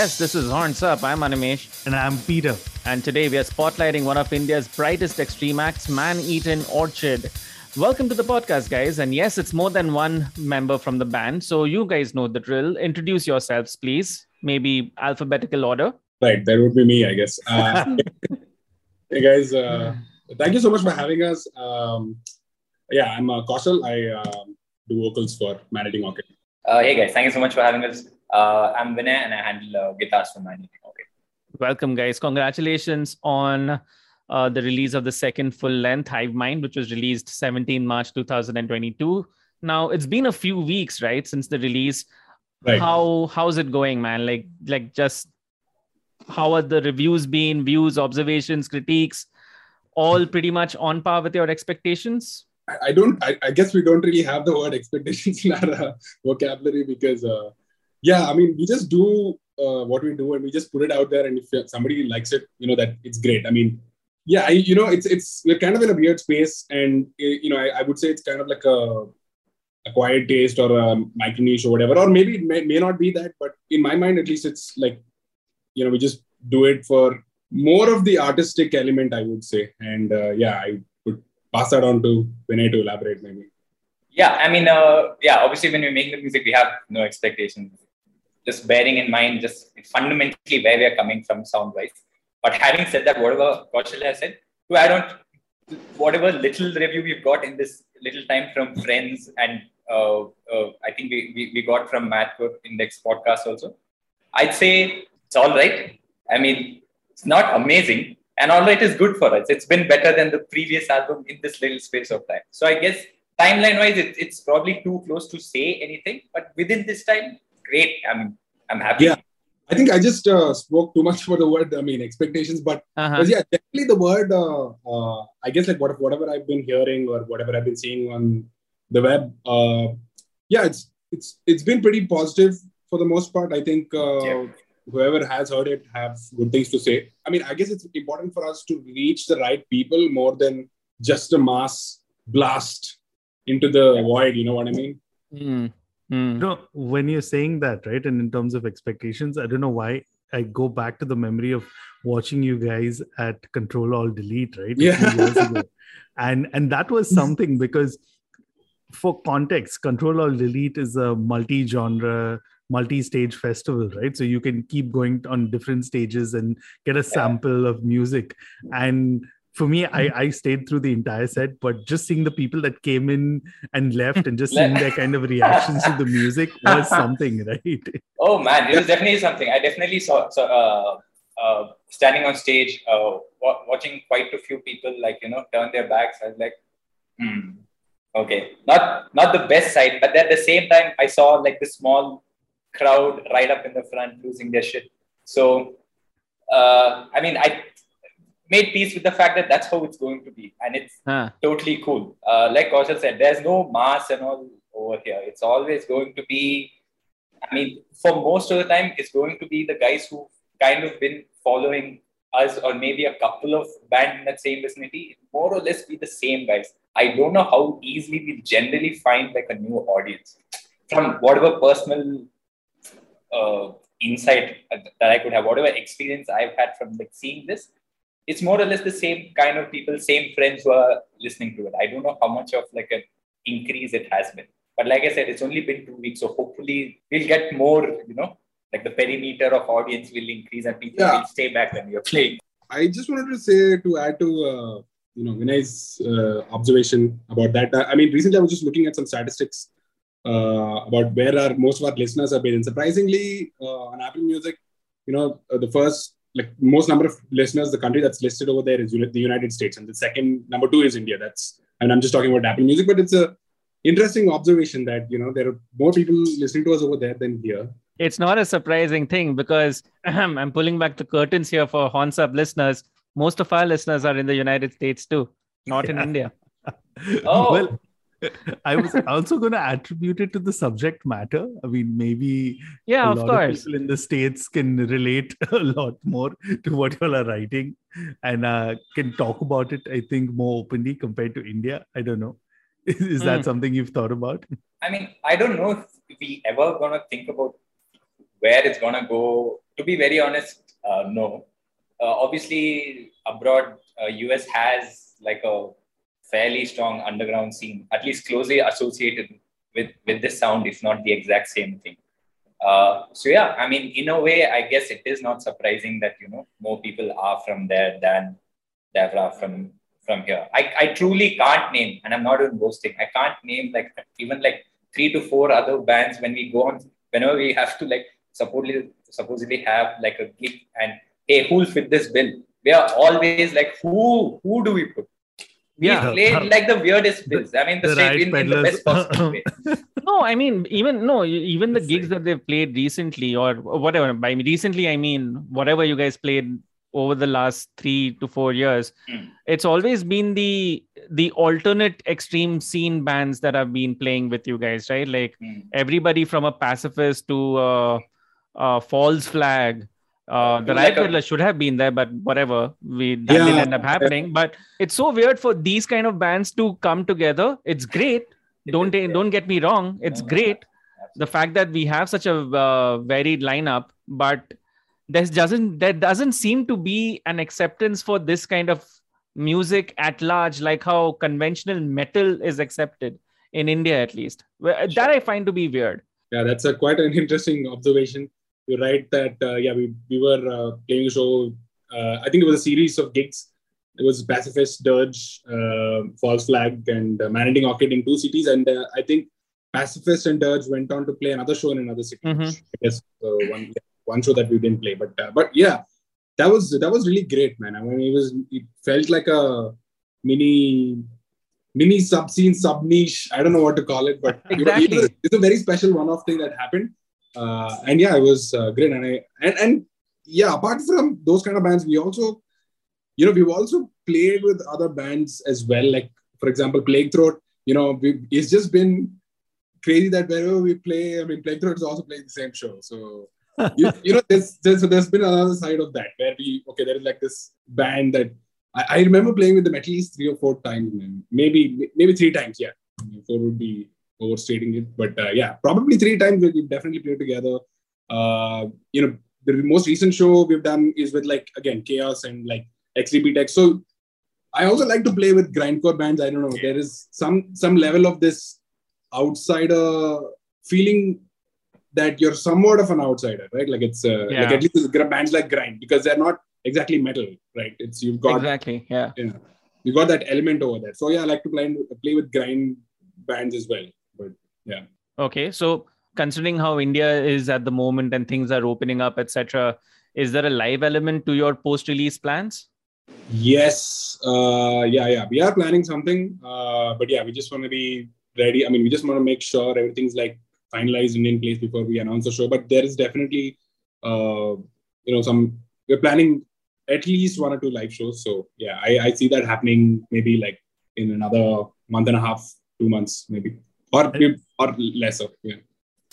Yes, this is Horns Up. I'm Animesh. And I'm Peter. And today we are spotlighting one of India's brightest extreme acts, Man Eating Orchid. Welcome to the podcast, guys. And yes, it's more than one member from the band. So you guys know the drill. Introduce yourselves, please. Maybe alphabetical order. Right, that would be me, I guess. Uh, hey, guys. Uh, thank you so much for having us. Um, yeah, I'm uh, Kaushal. I uh, do vocals for Man Eating Orchid. Uh, hey, guys. Thank you so much for having us. Uh, I'm Vinay and I handle uh, guitars for Man Eating Orchid. Welcome, guys. Congratulations on uh, the release of the second full length Hive Mind, which was released 17 March 2022. Now it's been a few weeks, right, since the release. Right. How how's it going, man? Like like just how are the reviews been, views, observations, critiques, all pretty much on par with your expectations? I, I don't. I, I, guess we don't really have the word expectations in our uh, vocabulary because uh, yeah i mean we just do uh, what we do and we just put it out there and if somebody likes it you know that it's great. I mean yeah I, you know it's it's we're kind of in a weird space and eh, you know I, I would say it's kind of like a acquired taste or a micro niche or whatever or maybe it may, may not be that but in my mind at least it's like you know we just do it for more of the artistic element i would say. And uh, yeah i would pass that on to Vinay to elaborate maybe. Yeah i mean uh, yeah obviously when we make the music we have no expectations just bearing in mind just fundamentally where we are coming from sound wise. But having said that, whatever Kaushal said, to add on whatever little review we've got in this little time from friends and uh, uh, I think we, we, we got from Matt Index podcast also. I'd say it's all right. I mean, it's not amazing, and all right is good for us. It's been better than the previous album in this little space of time. So I guess timeline wise, it, it's probably too close to say anything, but within this time, great. I'm I'm happy. Yeah. I think I just uh, spoke too much for the word. I mean, expectations, but uh-huh. yeah, definitely the word. Uh, uh, I guess like what, whatever I've been hearing or whatever I've been seeing on the web. Uh, yeah, it's it's it's been pretty positive for the most part. I think uh, yeah. whoever has heard it have good things to say. I mean, I guess it's important for us to reach the right people more than just a mass blast into the yeah. void. You know what I mean? Mm. Mm. You know, when you're saying that, right, and in terms of expectations, I don't know why I go back to the memory of watching you guys at Control ALT Delete, right? Yeah. and and that was something because for context, Control ALT Delete is a multi-genre, multi-stage festival, right? So you can keep going on different stages and get a sample of music. And for me, I, mm-hmm. I stayed through the entire set, but just seeing the people that came in and left and just seeing their kind of reactions to the music was something, right? Oh man, it was definitely something. I definitely saw, so, uh, uh, standing on stage, uh, watching quite a few people like, you know, turn their backs. I was like, hmm, okay, not, not the best side, but at the same time, I saw like the small crowd right up in the front losing their shit. So, uh, I mean, I made peace with the fact that that's how it's going to be, and it's huh. totally cool. Uh, like Kaushal said, there's no mass and all over here. It's always going to be. I mean, for most of the time, it's going to be the guys who kind of been following us, or maybe a couple of band in that same vicinity. More or less, be the same guys. I don't know how easily we generally find like a new audience from whatever personal uh, insight that I could have, whatever experience I've had from like seeing this it's more or less the same kind of people, same friends who are listening to it. I don't know how much of like an increase it has been. But like I said, it's only been two weeks. So hopefully we'll get more, you know, like the perimeter of audience will increase and people yeah. will stay back when you're playing. I just wanted to say to add to uh, you know Vinay's uh, observation about that. I mean, recently I was just looking at some statistics uh, about where our most of our listeners have been. And surprisingly, uh, on Apple Music, you know, uh, the first like most number of listeners, the country that's listed over there is the United States, and the second number two is India. That's and I'm just talking about Apple Music, but it's a interesting observation that you know there are more people listening to us over there than here. It's not a surprising thing because I'm pulling back the curtains here for Horns Up listeners. Most of our listeners are in the United States too, not in India. oh, well, I was also going to attribute it to the subject matter. I mean, maybe yeah, of course, of people in the states can relate a lot more to what you all are writing and uh, can talk about it. I think more openly compared to India. I don't know. Is, is mm. that hmm. something you've thought about? I mean, I don't know if we ever gonna think about where it's gonna go to be very honest, uh, no. Uh, obviously, abroad, US uh, has like a fairly strong underground scene, at least closely associated with with this sound, if not the exact same thing. Uh, so yeah, I mean, in a way, I guess it is not surprising that you know more people are from there than that are from from here. I, I truly can't name, and I'm not even boasting. I can't name like even like three to four other bands when we go on whenever we have to like supposedly supposedly have like a gig and hey, who'll fit this bill? We are always like, who who do we put? We yeah, played uh, like the weirdest bills. I mean, the, the straight in, in, the best possible way. no, I mean, even no, even the gigs that they've played recently or whatever. By recently, I mean whatever you guys played over the last three to four years. Mm. It's always been the the alternate extreme scene bands that have been playing with you guys, right? Like mm. everybody from a pacifist to a, uh, false flag uh, the like riot should have been there, but whatever, we that yeah. didn't end up happening. But it's so weird for these kind of bands to come together. It's great. Don't don't get me wrong. It's great. The fact that we have such a uh, varied lineup, but there doesn't there doesn't seem to be an acceptance for this kind of music at large, like how conventional metal is accepted in India, at least. That I find to be weird. Yeah, that's a quite an interesting observation you're right that uh, yeah we, we were uh, playing a show uh, i think it was a series of gigs. It was pacifist dirge uh, false flag and uh, man orchid in two cities. And uh, i think pacifist and dirge went on to play another show in another city. Mm-hmm. i guess uh, one one show that we didn't play. But but yeah that was that was really great man. I mean it was it felt like a mini mini sub scene sub niche i don't know what to call it but exactly. you know, it was, it's a very special one off thing that happened uh, and yeah, it was uh, great. And I and and yeah, apart from those kind of bands, we also, you know, we've also played with other bands as well. Like for example, Plague Throat. You know, we, it's just been crazy that wherever we play, I mean, Plague Throat is also playing the same show. So you, you, know, there's, there's there's been another side of that where we okay, there is like this band that I, I remember playing with them at least three or four times, maybe maybe three times. Yeah, four would be overstating it, but uh, yeah, probably three times we've definitely played together. Uh, you know, the most recent show we've done is with like again Chaos and like XDP Tech. So I also like to play with grindcore bands. I don't know, there is some some level of this outsider feeling that you're somewhat of an outsider, right? Like it's uh, yeah. like at least bands like grind because they're not exactly metal, right? It's you've got exactly yeah. Yeah, you got that element over there. So yeah, I like to play play with grind bands as well yeah. Okay so considering how india is at the moment and things are opening up etc is there a live element to your post release plans? Yes uh, yeah yeah. We are planning something uh, but yeah we just want to be ready. I mean we just want to make sure everything's like finalized and in place before we announce the show. But there is definitely uh, you know some we're planning at least one or two live shows. So yeah I, I see that happening maybe like in another month and a half two months maybe or or lesser. Yeah.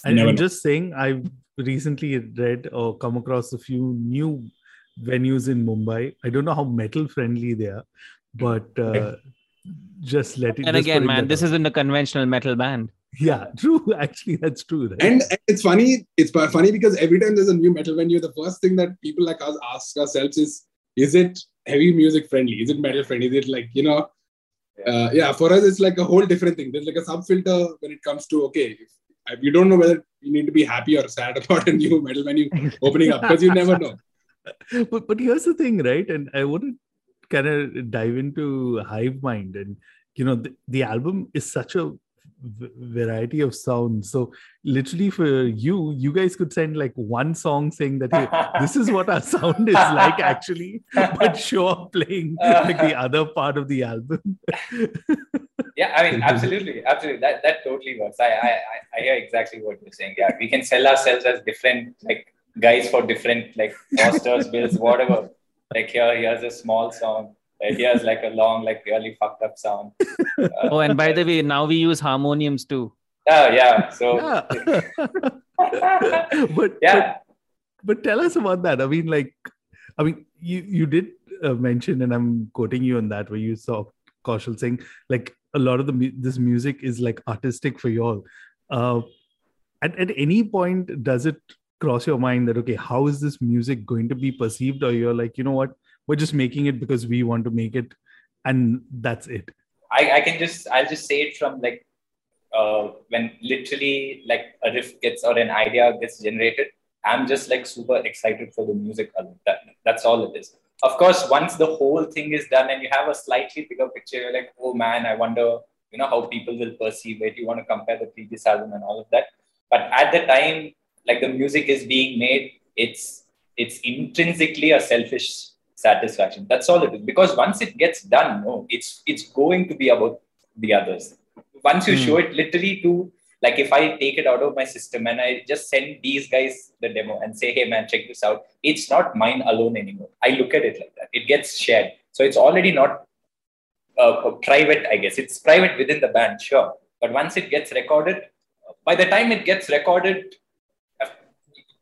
And I'm just saying, I've recently read or come across a few new venues in Mumbai. I don't know how metal friendly they are, but uh, just let it. And again, man, this out. isn't a conventional metal band. Yeah, true. Actually, that's true. Right? And, and it's funny. It's funny because every time there's a new metal venue, the first thing that people like us ask ourselves is, is it heavy music friendly? Is it metal friendly? Is it like you know? Uh, yeah, for us, it's like a whole different thing. There's like a sub filter when it comes to okay, if you don't know whether you need to be happy or sad about a new metal menu opening up because you never know. But but here's the thing, right? And I want to kind of dive into Hive Mind, and you know, the, the album is such a variety of sounds. So literally for you, you guys could send like one song saying that hey, this is what our sound is like actually, but show up playing like the other part of the album. yeah, I mean, absolutely, absolutely. That that totally works. I, I I hear exactly what you're saying. Yeah, we can sell ourselves as different like guys for different like posters, bills, whatever. Like here, here's a small song? He has like a long, like really fucked up sound. Uh, oh, and by the way, now we use harmoniums too. Oh yeah. So yeah. but yeah. But, but, tell us about that. I mean, like, I mean, you you did uh, mention, and I'm quoting you on that, where you saw Kaushal saying like a lot of the this music is like artistic for y'all. Uh, at, at any point does it cross your mind that okay how is this music going to be perceived or you're like you know what we're just making it because we want to make it and that's it I, I can just I'll just say it from like uh, when literally like a riff gets or an idea gets generated, I'm just like super excited for the music. That, that's all it is. Of course, once the whole thing is done and you have a slightly bigger picture, you're like, oh man, I wonder, you know, how people will perceive it. You want to compare the previous album and all of that. But at the time, like the music is being made, it's it's intrinsically a selfish satisfaction. That's all it is. Because once it gets done, no, it's it's going to be about the others once you mm. show it literally to like if I take it out of my system and I just send these guys the demo and say, hey man, check this out, it's not mine alone anymore. I look at it like that. It gets shared. So it's already not uh, private, I guess. It's private within the band, sure. But once it gets recorded, by the time it gets recorded,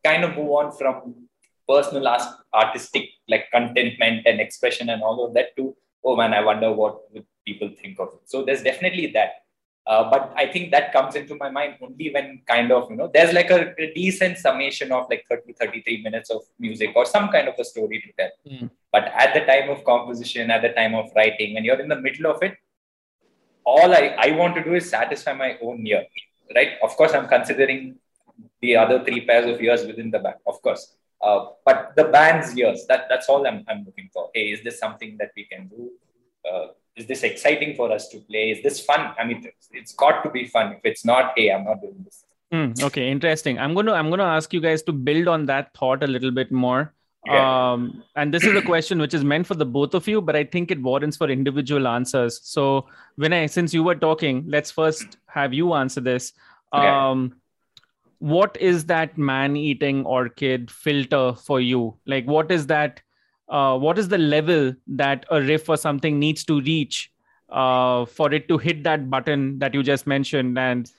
kind of move on from personal artistic like contentment and expression and all of that to oh man, I wonder what would people think of it. So there's definitely that uh, but I think that comes into my mind only when kind of, you know, there's like a, a, decent summation of like 30, 33 minutes of music or some kind of a story to tell. Mm. But at the time of composition, at the time of writing, when you're in the middle of it, all I, I want to do is satisfy my own ear, right? Of course, I'm considering the other three pairs of ears within the back of course. Uh, but the band's ears, that, that's all I'm, I'm looking for. Hey, is this something that we can do? Uh, is this exciting for us to play? Is this fun? I mean, it's, it's got to be fun. If it's not, hey, I'm not doing this. Mm, okay, interesting. I'm gonna I'm gonna ask you guys to build on that thought a little bit more. Yeah. Um, and this is a question which is meant for the both of you, but I think it warrants for individual answers. So, Vinay, since you were talking, let's first have you answer this. Okay. What is that man-eating orchid filter for you? Like, what is that uh, what is the level that a riff or something needs to reach uh, for it to hit that button that you just mentioned and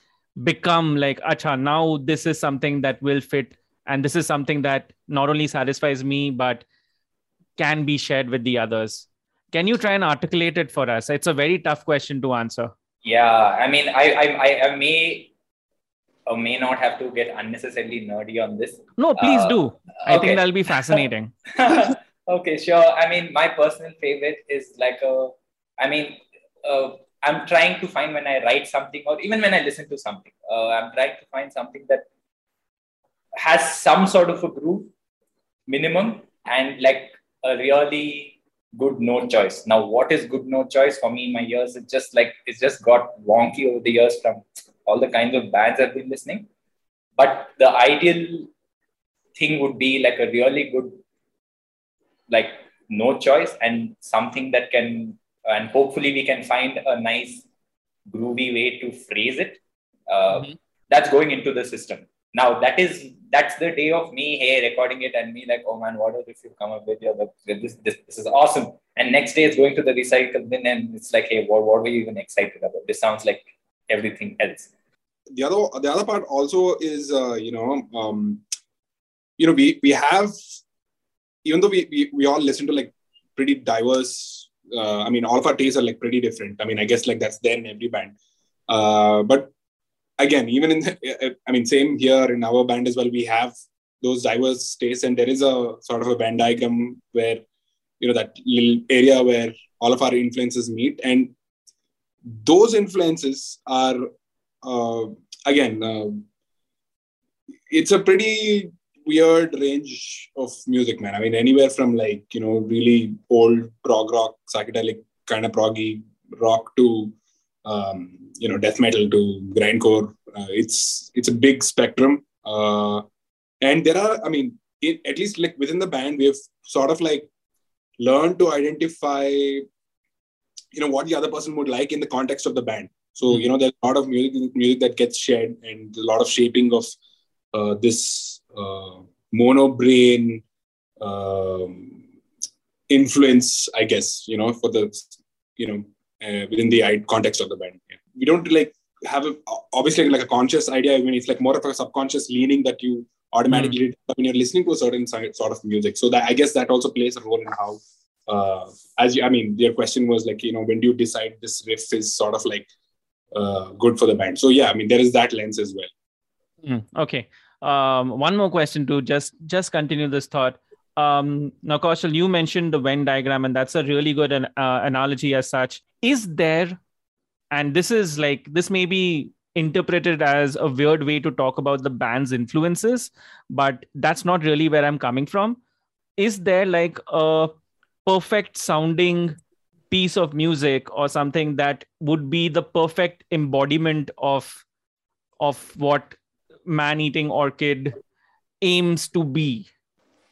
become like acha now this is something that will fit and this is something that not only satisfies me but can be shared with the others. Can you try and articulate it for us? It's a very tough question to answer. Yeah i mean i i, I may or may not have to get unnecessarily nerdy on this no please uh, do i okay. think that'll be fascinating Okay, sure. I mean, my personal favorite is like a, I mean, uh, I'm trying to find when I write something or even when I listen to something, uh, I'm trying to find something that has some sort of a groove minimum and like a really good note choice. Now, what is good note choice for me? In my ears, it's just like, it's just got wonky over the years from all the kinds of bands I've been listening. But the ideal thing would be like a really good like no choice and something that can and hopefully we can find a nice groovy way to phrase it. Uh, mm-hmm. that's going into the system. Now that is that's the day of me hey recording it and me like oh man what if you come up with your this, this this is awesome. And next day it's going to the recycle bin and it's like hey what, what were you even excited about? This sounds like everything else the other the other part also is uh, you know um, you know we we have even though we, we, we all listen to like pretty diverse, uh, I mean, all of our tastes are like pretty different. I mean, I guess like that's there in every band. Uh, but again, even in, the, I mean, same here in our band as well, we have those diverse tastes and there is a sort of a Venn diagram where, you know, that little area where all of our influences meet. And those influences are, again, uh, it's a pretty weird range of music, man. I mean, anywhere from like you know really old prog rock, psychedelic kind of proggy rock to um, you know death metal to grindcore. Uh, it's it's a big spectrum, uh, and there are. I mean, it, at least like within the band, we have sort of like learned to identify you know what the other person would like in the context of the band. So hmm. you know, there's a lot of music music that gets shared, and a lot of shaping of uh, this uh, mono brain um, influence, I guess, you know, for the, you know, uh, within the context of the band. Yeah. We don't like have a, obviously like a conscious idea. I mean, it's like more of a subconscious leaning that you automatically mm. when you're listening to a certain sort of music. So that I guess that also plays a role in how, uh, as you, I mean, your question was like, you know, when do you decide this riff is sort of like uh, good for the band? So yeah, I mean, there is that lens as well. Mm, okay. Um, one more question to just just continue this thought. Um, now, Kaushal, you mentioned the Venn diagram, and that's a really good uh, analogy as such. Is there, and this is like this may be interpreted as a weird way to talk about the band's influences, but that's not really where I'm coming from. Is there like a perfect sounding piece of music or something that would be the perfect embodiment of of what man eating orchid aims to be.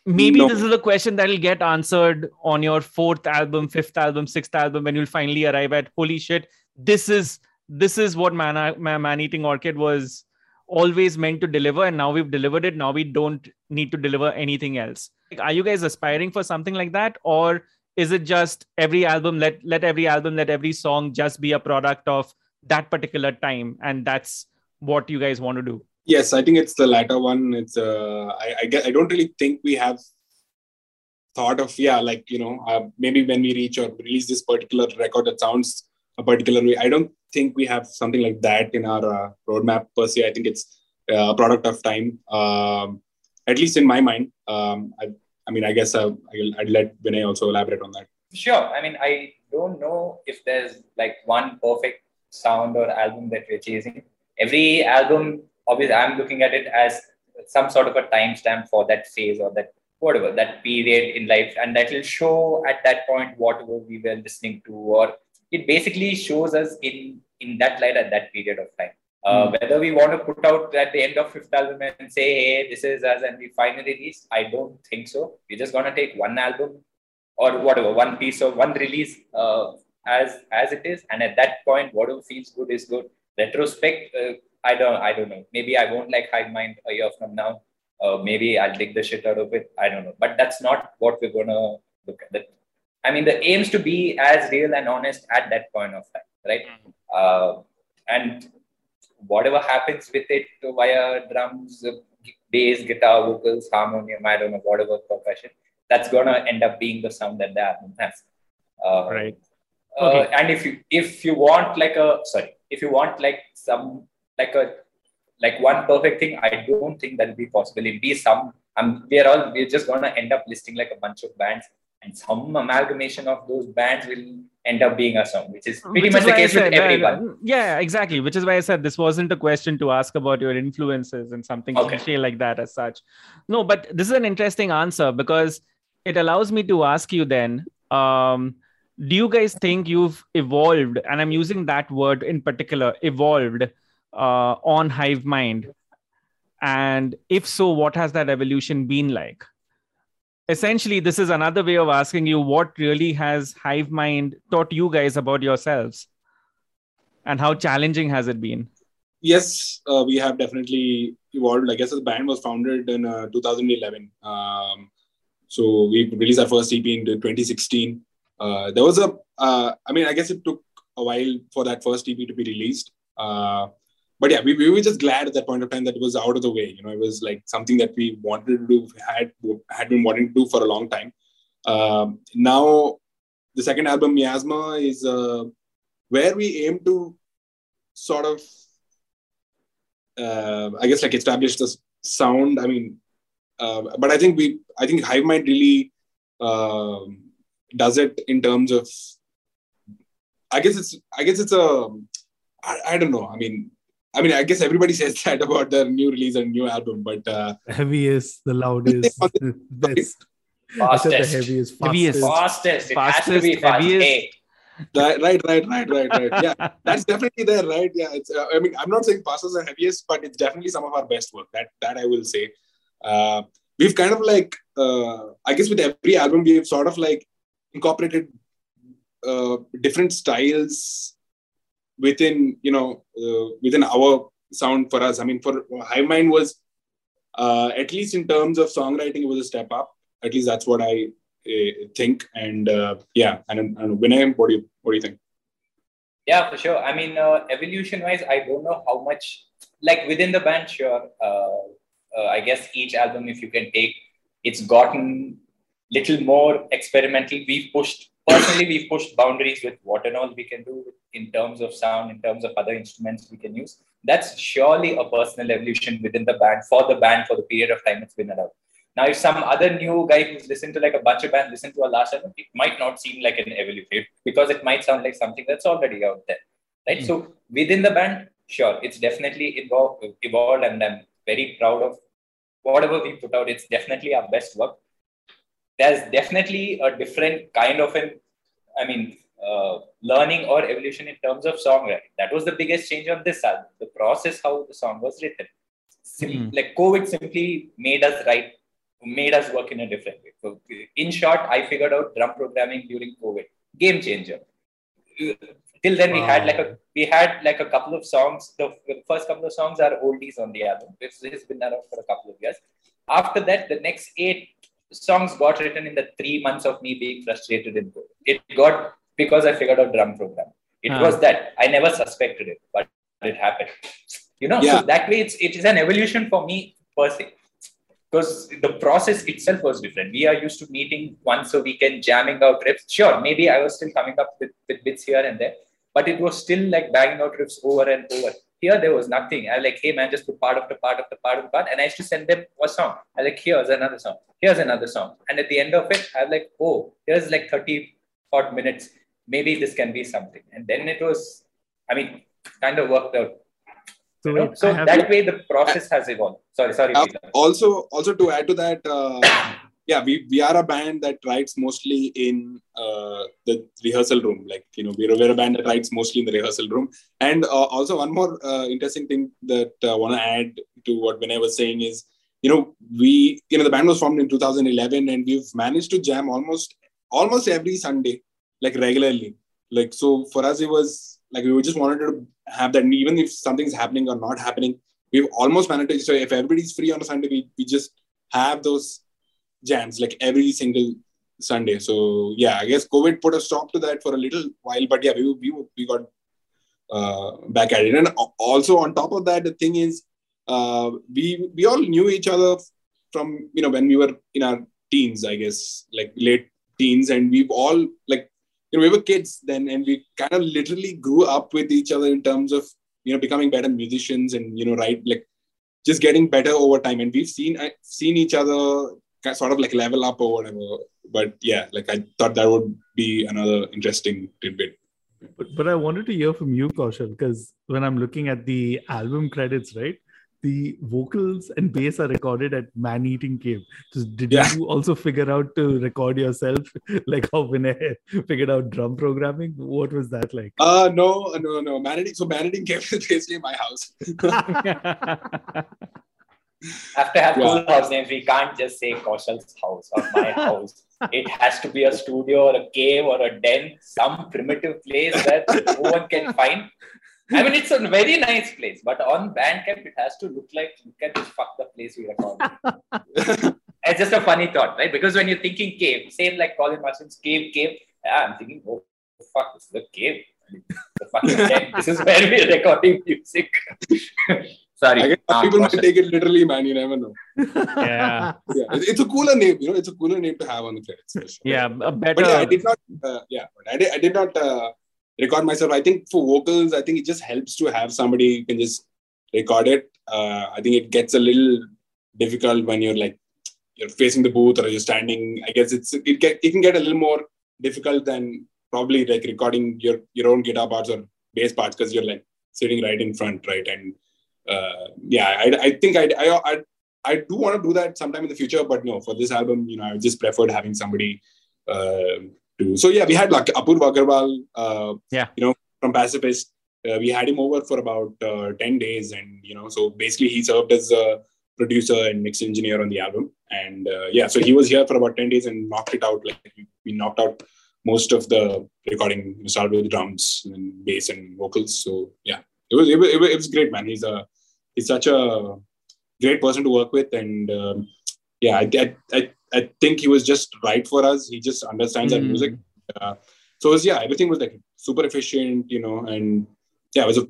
Maybe no. this is a question that will get answered on your fourth album fifth album sixth album when you'll finally arrive at holy shit this is this is what man, man eating orchid was always meant to deliver and now we've delivered it. Now we don't need to deliver anything else. Are you guys aspiring for something like that? Or is it just every album let let every album let every song just be a product of that particular time and that's what you guys want to do? Yes i think it's the latter one. It's uh i i, get, I don't really think we have thought of yeah like you know uh, maybe when we reach or release this particular record that sounds a particular way i don't think we have something like that in our uh, roadmap per se. I think it's uh, a product of time um, at least in my mind. Um, I, I mean, I guess uh, I'll, I'd let Vinay also elaborate on that. Sure. I mean, I don't know if there's like one perfect sound or album that we're chasing. Every album, obviously, I'm looking at it as some sort of a timestamp for that phase or that whatever that period in life, and that will show at that point whatever we were listening to, or it basically shows us in in that light at that period of time. Uh, mm. Whether we want to put out at the end of fifth album and say, hey, this is us and we finally release, I don't think so. We're just going to take one album or whatever, one piece of one release uh, as as it is. And at that point, whatever feels good is good. Retrospect, uh, I don't I don't know. Maybe I won't like Hive Mind a year from now. Uh, maybe I'll take the shit out of it. I don't know. But that's not what we're going to look at. That, I mean, the aims to be as real and honest at that point of time, right? Mm-hmm. Uh, and whatever happens with it via drums, bass, guitar, vocals, harmonium, I don't know, whatever percussion, that's gonna end up being the sound that the album has. Uh, right. Uh, okay. And if you if you want like a sorry, if you want like some like a like one perfect thing, I don't think that'll be possible. It'll be some. Um, we're all we're just gonna end up listing like a bunch of bands, and some amalgamation of those bands will end up being a song, which is pretty which much is the case said, with everyone. Uh, yeah, exactly. Which is why I said this wasn't a question to ask about your influences and something okay. like that as such. No, but this is an interesting answer because it allows me to ask you then. Um, do you guys think you've evolved, and I'm using that word in particular, evolved uh, on Hive Mind? And if so, what has that evolution been like? Essentially this is another way of asking you what really has hive mind taught you guys about yourselves? And how challenging has it been? Yes uh, we have definitely evolved. I guess the band was founded in uh, 2011 um, so we released our first ep in 2016 uh, there was a uh, I mean i guess it took a while for that first ep to be released. Uh, but yeah, we, we were just glad at that point of time that it was out of the way. You know, it was like something that we wanted to do, had had been wanting to do for a long time. Um, now, the second album, Miasma, is uh, where we aim to sort of, uh, I guess, like establish the sound. I mean, uh, but I think we, I think Hive Mind really um, does it in terms of. I guess it's, I guess it's a, I, I don't know. I mean, I mean, I guess everybody says that about the new release and new album, but uh, heaviest, the loudest, the best. Fastest. The heaviest, fastest. Fastest. It fastest, has to be fast. Heaviest. Right, right, right, right, right, right. Yeah, that's definitely there, right? Yeah, it's. Uh, I mean, I'm not saying passes are heaviest, but it's definitely some of our best work. That that I will say. Uh, we've kind of like, uh, I guess, with every album, we've sort of like incorporated uh, different styles within you know uh, within our sound for us. I mean, for Hive Mind was uh, at least in terms of songwriting, it was a step up. At least that's what I uh, think. And uh, yeah, and, and Vinay, what do you what do you think? Yeah, for sure. I mean, uh, evolution wise, I don't know how much like within the band. Sure, uh, uh, I guess each album, if you can take, it's gotten little more experimental. We've pushed personally, we've pushed boundaries with what and all we can do in terms of sound, in terms of other instruments we can use. that's surely a personal evolution within the band for the band for the period of time it's been around. Now, if some other new guy who's listened to like a bunch of bands listen to a last album, it might not seem like an evolution because it might sound like something that's already out there, right? Mm. So within the band, sure, it's definitely evolved, evolved, and I'm very proud of whatever we put out. It's definitely our best work. There's definitely a different kind of an, I mean, uh, learning or evolution in terms of songwriting. That was the biggest change on this album. The process how the song was written. Sim- mm. Like COVID simply made us write made us work in a different way. So, in short, I figured out drum programming during COVID. Game changer. Till then, wow. we had like a we had like a couple of songs. The, the first couple of songs are oldies on the album. This has been around for a couple of years. After that, the next eight songs got written in the three months of me being frustrated in COVID. It got because I figured out drum program. It huh. was that I never suspected it, but it happened. You know, yeah. so that way it's it is an evolution for me per se because the process itself was different. We are used to meeting once a weekend, jamming out riffs. Sure, maybe I was still coming up with, with bits here and there, but it was still like banging out riffs over and over. Here, there was nothing. I was like, hey man, just put part of the part of the part of the part. And I used to send them a song. I was like, here's another song. Here's another song. And at the end of it, I was like, oh, here's like 30 odd minutes. Maybe this can be something. And then it was, I mean, kind of worked out so, you know? so that way the process has evolved. Sorry, sorry. Uh, also, also to add to that, uh, yeah, we, we are a band that writes mostly in uh, the rehearsal room. Like you know, we're, we're a band that writes mostly in the rehearsal room. And uh, also one more uh, interesting thing that I want to add to what Vinay was saying is, you know, we you know the band was formed in 2011, and we've managed to jam almost almost every Sunday, like regularly. Like so, for us, it was like we just wanted to have that. even if something's happening or not happening, we've almost managed to. So if everybody's free on a Sunday, we, we just have those jams like every single Sunday. So yeah, I guess COVID put a stop to that for a little while, but yeah, we we, we got uh, back at it. And also on top of that, the thing is, uh, we we all knew each other from you know when we were in our teens, I guess, like late teens, and we've all like you know, we were kids then, and we kind of literally grew up with each other in terms of you know becoming better musicians and you know, right, like just getting better over time. And we've seen uh, seen each other sort of like level up or whatever. But yeah, like I thought that would be another interesting tidbit. But, but I wanted to hear from you, Kaushal, because when I'm looking at the album credits, right, the vocals and bass are recorded at Man Eating Cave. So did yeah. you also figure out to record yourself, like how Vinay figured out drum programming? What was that like? Uh no, no, no. Man Eating, so Man Eating Cave is basically my house. After have yeah. cool house names, we can't just say Kaushal's house or my house. It has to be a studio or a cave or a den, some primitive place that no one can find I mean, it's a very nice place, but on Bandcamp, it has to look like look at this fuck the place we recorded. it's just a funny thought, right? Because when you're thinking cave, same like Colin Marston's cave, cave. Yeah, I'm thinking, oh fuck, this is the cave. the fucking tent. This is where we're recording music. Sorry. I guess people might take it literally, man. You never know. yeah. yeah. It's a cooler name, you know. It's a cooler name to have on the credits. Yeah, a better. But yeah, I did not. Uh, yeah, but I did. I did not. Uh, record myself. I think for vocals, I think it just helps to have somebody who can just record it. Uh, I think it gets a little difficult when you're like you're facing the booth or you're standing. I guess it's it get it can get a little more difficult than probably like recording your your own guitar parts or bass parts because you're like sitting right in front, right? And uh, yeah, I, I think I, I I I do want to do that sometime in the future, but no, for this album, you know, I just preferred having somebody uh, to. So yeah, we had like Apurva Agarwal, uh, yeah, you know, from Pacifist. Uh, we had him over for about uh, 10 days and you know so basically he served as a producer and mix engineer on the album and uh, yeah so he was here for about 10 days and knocked it out like we knocked out most of the recording you started with drums and bass and vocals so yeah it was it was, it was great man he's a he's such a great person to work with and um, yeah I, I, I think he was just right for us. He just understands mm. our music. Uh, so it was yeah, everything was like super efficient, you know, and yeah, it was a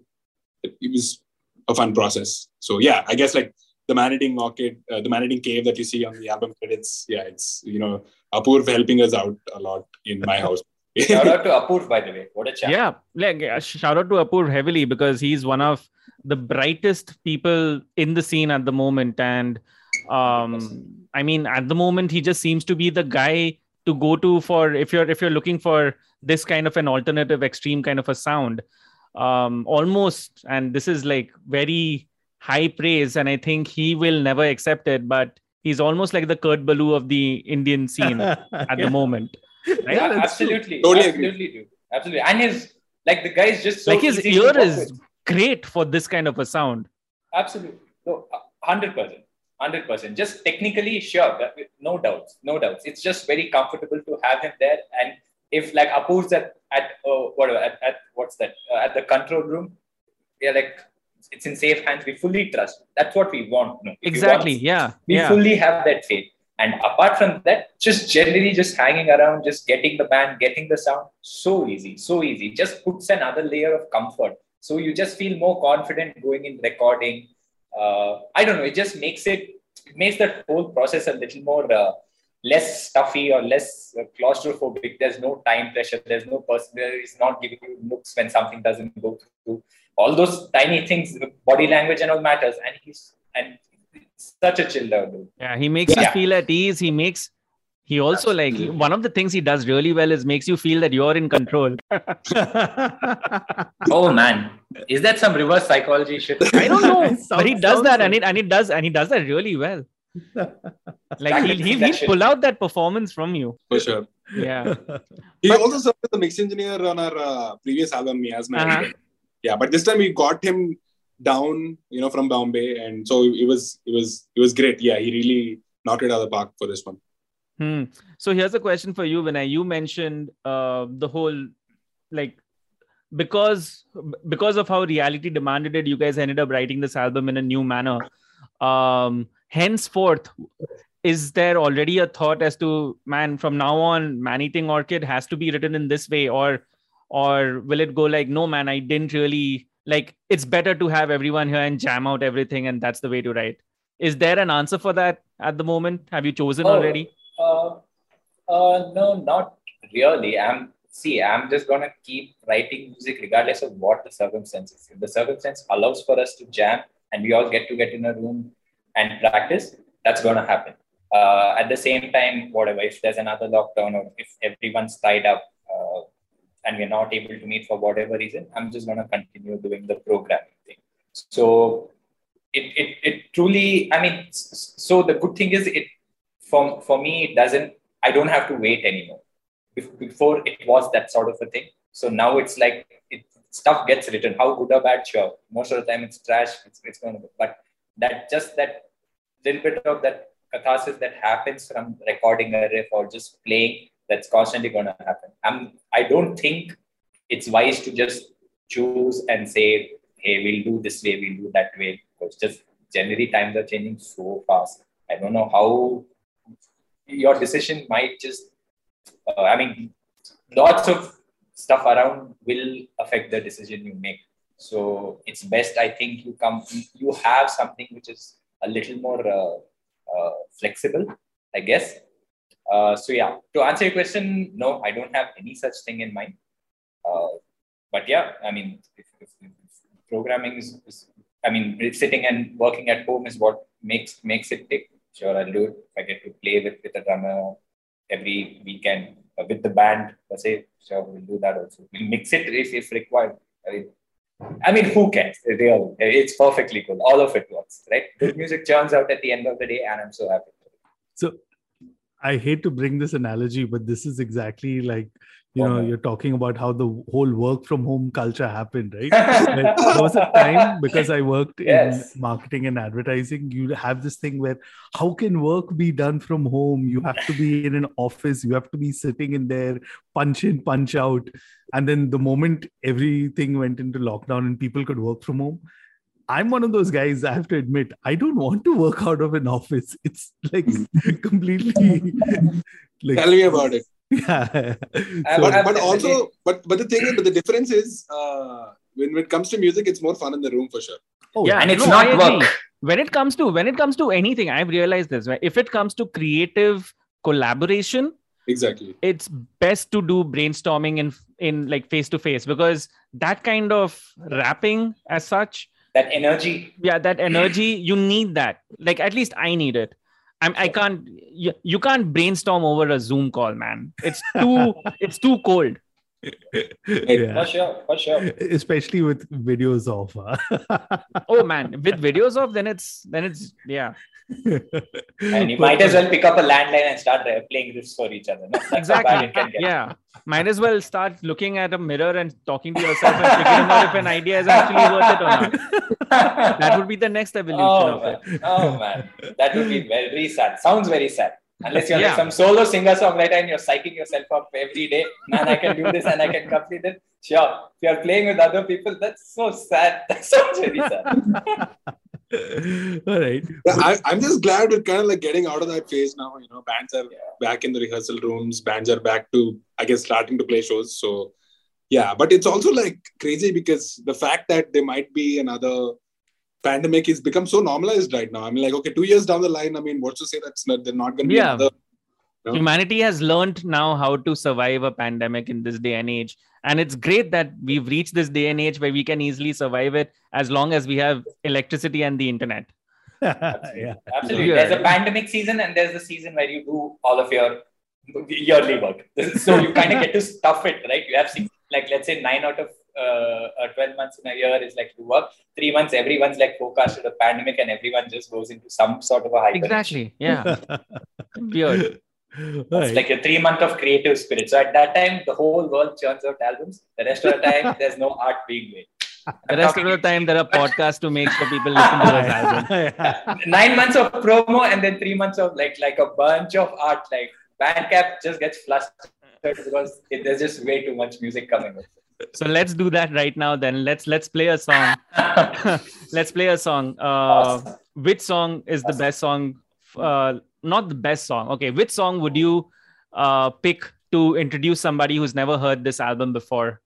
it was a fun process. So yeah, I guess like the man-eating orchid, uh, the man-eating cave that you see on the album credits, yeah, it's you know Apurv helping us out a lot in my house. Shout out to Apurv, by the way. What a chat. Yeah, like uh, shout out to Apurv heavily because he's one of the brightest people in the scene at the moment, and um, I mean, at the moment, he just seems to be the guy to go to for if you're if you're looking for this kind of an alternative extreme kind of a sound um almost and this is like very high praise and i think he will never accept it but he's almost like the kurt ballou of the indian scene at Yeah. the moment right? Yeah, that's true. absolutely. Totally agree. absolutely, dude. Absolutely. And his like the guy is just so like his easy ear is with. great for this kind of a sound Absolutely. No, hundred percent. Hundred percent. Just technically, sure, no doubts, no doubts. It's just very comfortable to have him there. And if like Apurv's at at uh, whatever at, at what's that uh, at the control room, yeah, like it's in safe hands. We fully trust. That's what we want. No, exactly want- yeah we yeah fully have that faith. And apart from that, just generally just hanging around, just getting the band, getting the sound, so easy, so easy. Just puts another layer of comfort. So you just feel more confident going in recording. Uh, I don't know. It just makes it, it makes that whole process a little more uh, less stuffy or less uh, claustrophobic. There's no time pressure. There's no person there is not giving you looks when something doesn't go through. All those tiny things, body language and all matters. And he's and such a chill out dude. yeah he makes you feel at ease he makes he also like one of the things he does really well is makes you feel that you're in control Oh man, is that some reverse psychology shit? I don't know, It but he does that, like- and it and it does, and he does that really well. Like he'll, he'll, he'll pull out that performance from you. for sure. Yeah, He also served as a mix engineer on our uh, previous album, Miasma. Uh-huh. Yeah, but this time we got him down, you know, from Bombay, and so it was it was it was great. Yeah, he really knocked it out of the park for this one. Hmm. So here's a question for you, Vinay. You mentioned uh, the whole like because because of how reality demanded it, you guys ended up writing this album in a new manner. Um, henceforth, is there already a thought as to man from now on, man eating orchid has to be written in this way, or or will it go like no man, I didn't really like it's better to have everyone here and jam out everything, and that's the way to write. Is there an answer for that at the moment? Have you chosen Oh. already? Uh, uh, no, not really. I'm see. I'm just gonna keep writing music regardless of what the circumstances. If the circumstance allows for us to jam and we all get to get in a room and practice, that's gonna happen. Uh, at the same time, whatever. If there's another lockdown or if everyone's tied up uh, and we're not able to meet for whatever reason, I'm just gonna continue doing the programming thing. So it, it, it truly, I mean, so the good thing is it, for, for me, it doesn't, I don't have to wait anymore. Bef- Before it was that sort of a thing. So now it's like, it, stuff gets written, how good or bad, sure. Most of the time it's trash, it's, it's going to be, but that just that little bit of that catharsis that happens from recording a riff or just playing, that's constantly going to happen. I'm, I don't think it's wise to just choose and say, hey, we'll do this way, we'll do that way. Because just generally times are changing so fast. I don't know how your decision might just, uh, I mean, lots of stuff around will affect the decision you make. So it's best, I think, you come, you have something which is a little more uh, uh, flexible, I guess. Uh, so yeah, to answer your question, no, I don't have any such thing in mind. Uh, but yeah, I mean, if, if, if programming is, is, I mean, sitting and working at home is what makes makes it tick. Sure, I'll do it. If I get to play with with a drummer every weekend uh, with the band, per se, sure, we'll do that also. We'll mix it if, if required. I mean, I mean, who cares? Really, it's perfectly cool. All of it works, right? Good music churns out at the end of the day, and I'm so happy. So I hate to bring this analogy, but this is exactly like you know no. you're talking about how the whole work from home culture happened, right? Where there was a time because I worked Yes. in marketing and advertising. You have this thing where how can work be done from home? You have to be in an office. You have to be sitting in there, punch in, punch out. And then the moment everything went into lockdown and people could work from home, I'm one of those guys. I have to admit, I don't want to work out of an office. It's like completely like Tell me about it. yeah. I- But, but also, but but the thing is, but the difference is, uh, when, when it comes to music, it's more fun in the room for sure. Oh, yeah, and it's no, not I work. when it comes to when it comes to anything i've realized this right? if it comes to creative collaboration exactly. it's best to do brainstorming in in like face to face because that kind of rapping as such That energy. yeah that energy you need that. Like at least i need it. I'm, i can't you, you can't brainstorm over a zoom call man. It's too it's too cold yeah. For sure. For sure. Especially with videos of. uh, oh man with videos of then it's then it's yeah And you might as well pick up a landline and start uh, playing riffs for each other. No? That's how bad exactly it yeah might as well start looking at a mirror and talking to yourself and figuring out if an idea is actually worth it or not that would be the next evolution oh, of man. it oh man, that would be very sad. Sounds very sad. Unless you're Yeah. like some solo singer songwriter and you're psyching yourself up every day. Man, I can do this and I can complete it. Sure. If you're playing with other people, that's so sad. That sounds very sad. All right. I, I'm just glad we're kind of like getting out of that phase now. You know, bands are Yeah. back in the rehearsal rooms. Bands are back to, I guess, starting to play shows. So, yeah, but it's also like crazy because the fact that there might be another pandemic is become so normalized right now. I mean, like, okay, two years down the line, I mean, what's to say that's not, they're not going to be Yeah. another. No. humanity has learned now how to survive a pandemic in this day and age and it's great that we've reached this day and age where we can easily survive it as long as we have electricity and the internet yeah. Absolutely. There's a pandemic season and there's the season where you do all of your yearly work. So you kind of get to stuff it, right? You have six, like, let's say nine out of uh, uh, 12 months in a year is like you work. Three months, everyone's like forecasted a pandemic and everyone just goes into some sort of a hyper. exactly yeah weird All It's like a three month of creative spirit. So at that time, the whole world churns out albums. The rest of the time, there's no art being made. the rest of the time there are podcasts to make sure people listen to those albums Nine months of promo and then three months of like like a bunch of art. Like Bandcamp just gets flustered because it, there's just way too much music coming. with it. So let's do that right now then. Let's let's play a song. Let's play a song. Uh Awesome. which song is the best song uh not the best song. Okay which song would you uh pick to introduce somebody who's never heard this album before?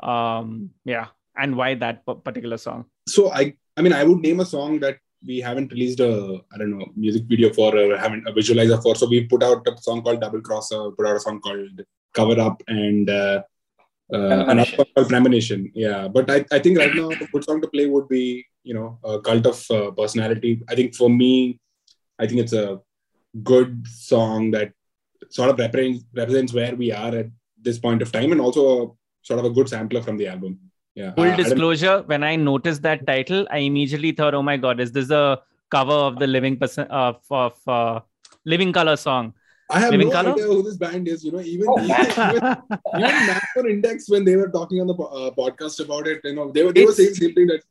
Um yeah. And why that particular song? So, I, I mean, I would name a song that we haven't released a, I don't know, music video for or haven't a visualizer for. So, we put out a song called Double Crosser, put out a song called Cover Up, and uh, uh, another Premonition. called Premonition. Yeah, but I, I think right now a good song to play would be, you know, a cult of uh, personality. I think for me, I think it's a good song that sort of represents, represents where we are at this point of time and also a, sort of a good sampler from the album. Yeah. full Uh, I disclosure when i noticed that title i immediately thought oh my god is this a cover of the living person of, of uh, living color song I have Living no Colour? idea who this band is. You know, even Oh, even, man. even, even Macro Index when they were talking on the uh, podcast about it, you know, they were they were It's- saying same thing that,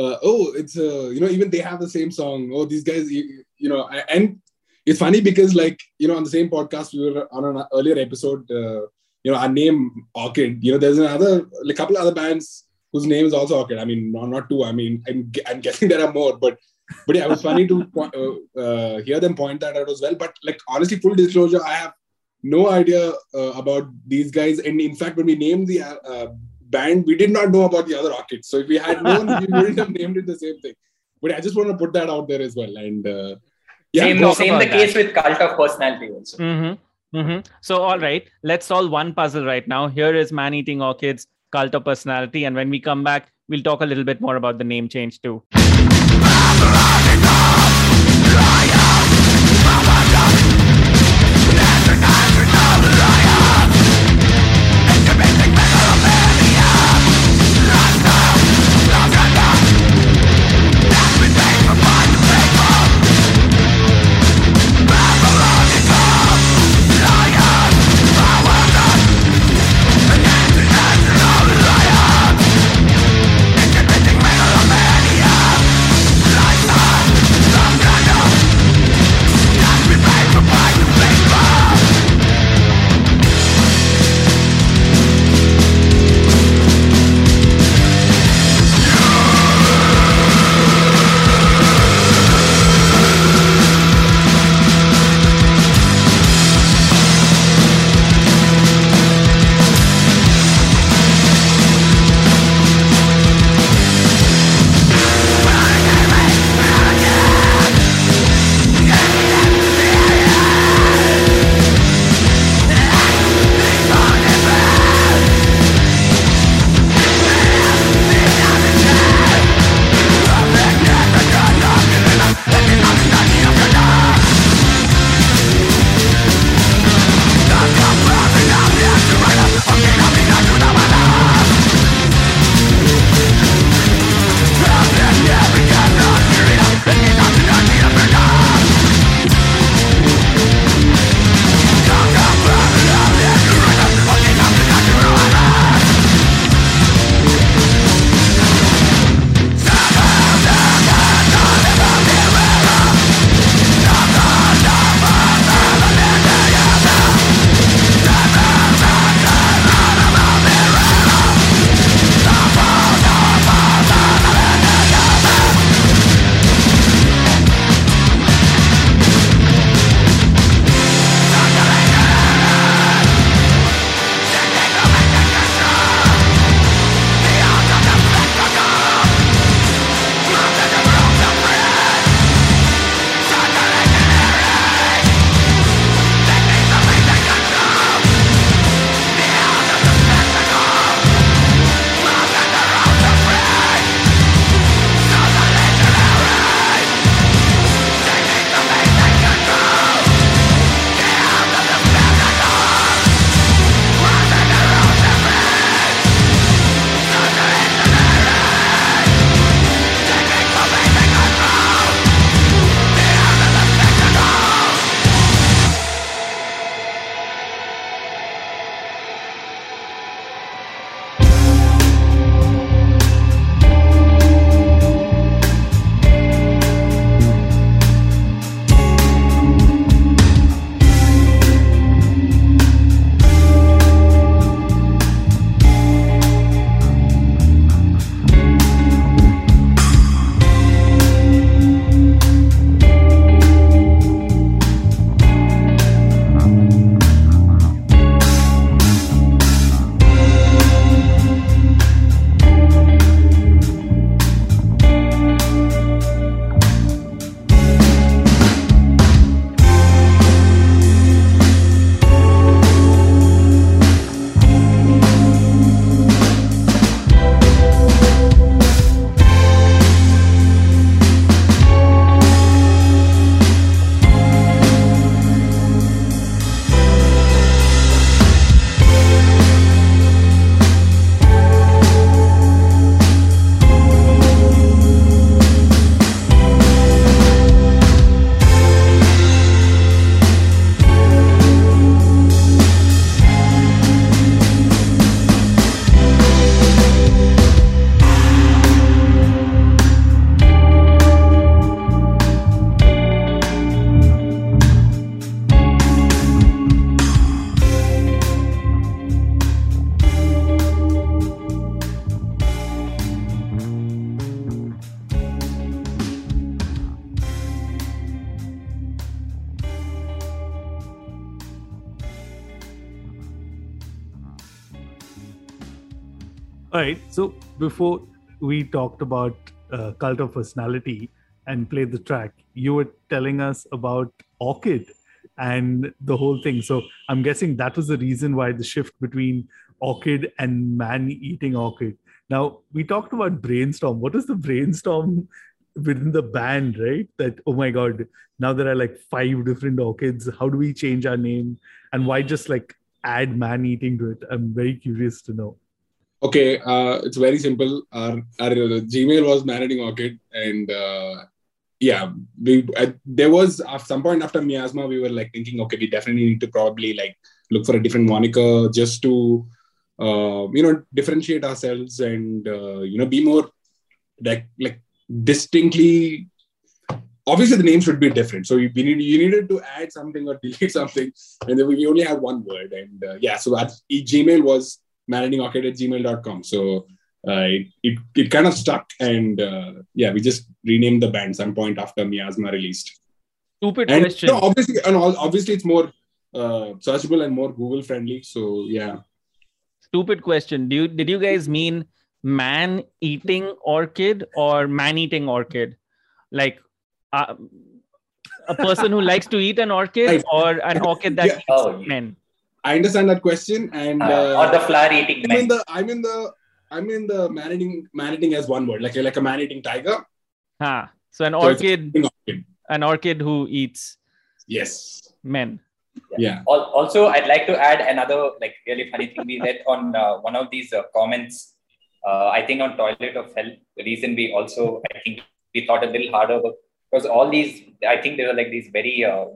uh, oh, it's uh, you know, even they have the same song. Oh, these guys, you, you know, I- and it's funny because like you know, on the same podcast we were on an earlier episode, uh, you know, our name Orchid. You know, there's another like couple other bands whose name is also Orchid. I mean, not not two. I mean, I'm I'm guessing there are more, but but yeah, it was funny to uh, uh, hear them point that out as well. But like honestly, full disclosure, I have no idea uh, about these guys. And in fact, when we named the uh, uh, band, we did not know about the other Orchids. So if we had known, we wouldn't have named it the same thing. But I just want to put that out there as well. And uh, yeah, same talk same about the that. case with cult of personality also. Mm-hmm. Mm-hmm. So, all right, let's solve one puzzle right now. Here is Man Eating Orchids, Cult of Personality. And when we come back, we'll talk a little bit more about the name change too. Before we talked about uh, cult of personality and played the track, you were telling us about Orchid and the whole thing. So I'm guessing that was the reason why the shift between Orchid and man eating Orchid. Now we talked about brainstorm. What is the brainstorm within the band, right? That oh my god, now there are like five different orchids. How do we change our name? And why just like add man eating to it? I'm very curious to know. Okay, uh, it's very simple. Our, our uh, Gmail was Man Eating Orchid, and uh, yeah, we uh, there was at some point after Miasma, we were like thinking, okay, we definitely need to probably like look for a different moniker just to uh, you know differentiate ourselves and uh, you know be more like like distinctly obviously the name should be different so we need you needed to add something or delete something and then we only had one word and uh, yeah so at gmail was maneatingorchid at gmail.com so uh, it, it, it kind of stuck and uh, yeah we just renamed the band some point after miasma released Stupid and question. no, obviously and all- obviously it's more uh, searchable and more google friendly so yeah Stupid question. Do you did you guys mean man eating orchid or man eating orchid? Like uh, a person who likes to eat an orchid or an orchid that Yeah. eats Oh, men? I understand that question and Uh, uh, or the flower eating I'm men. in the I'm in the I'm in the maneating maneating as one word, like like a man eating tiger. Huh. So an So orchid, eating orchid. an orchid who eats Yes. men. Yeah. Al- Also, I'd like to add another like really funny thing we read on uh, one of these uh, comments. Uh, I think on Toilet ov Hell. The reason we also I think we thought a little harder because all these I think there were like these very uh,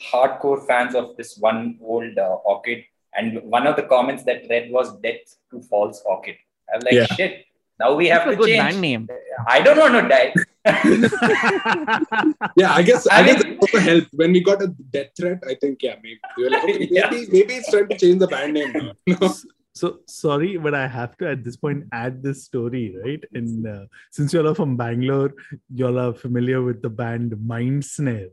hardcore fans of this one old uh, orchid, and one of the comments that read was "Death to False Orchid." I'm like, Yeah. shit. Now we have That's a to good change. band name. I don't want to die. Yeah, I guess I, I guess mean- that also helped when we got a death threat. I think yeah, maybe we were like, okay, maybe Yeah. maybe it's time to change the band name now. No? So sorry, but I have to at this point add this story, right? And uh, since y'all are from Bangalore, y'all are familiar with the band Mind Snare.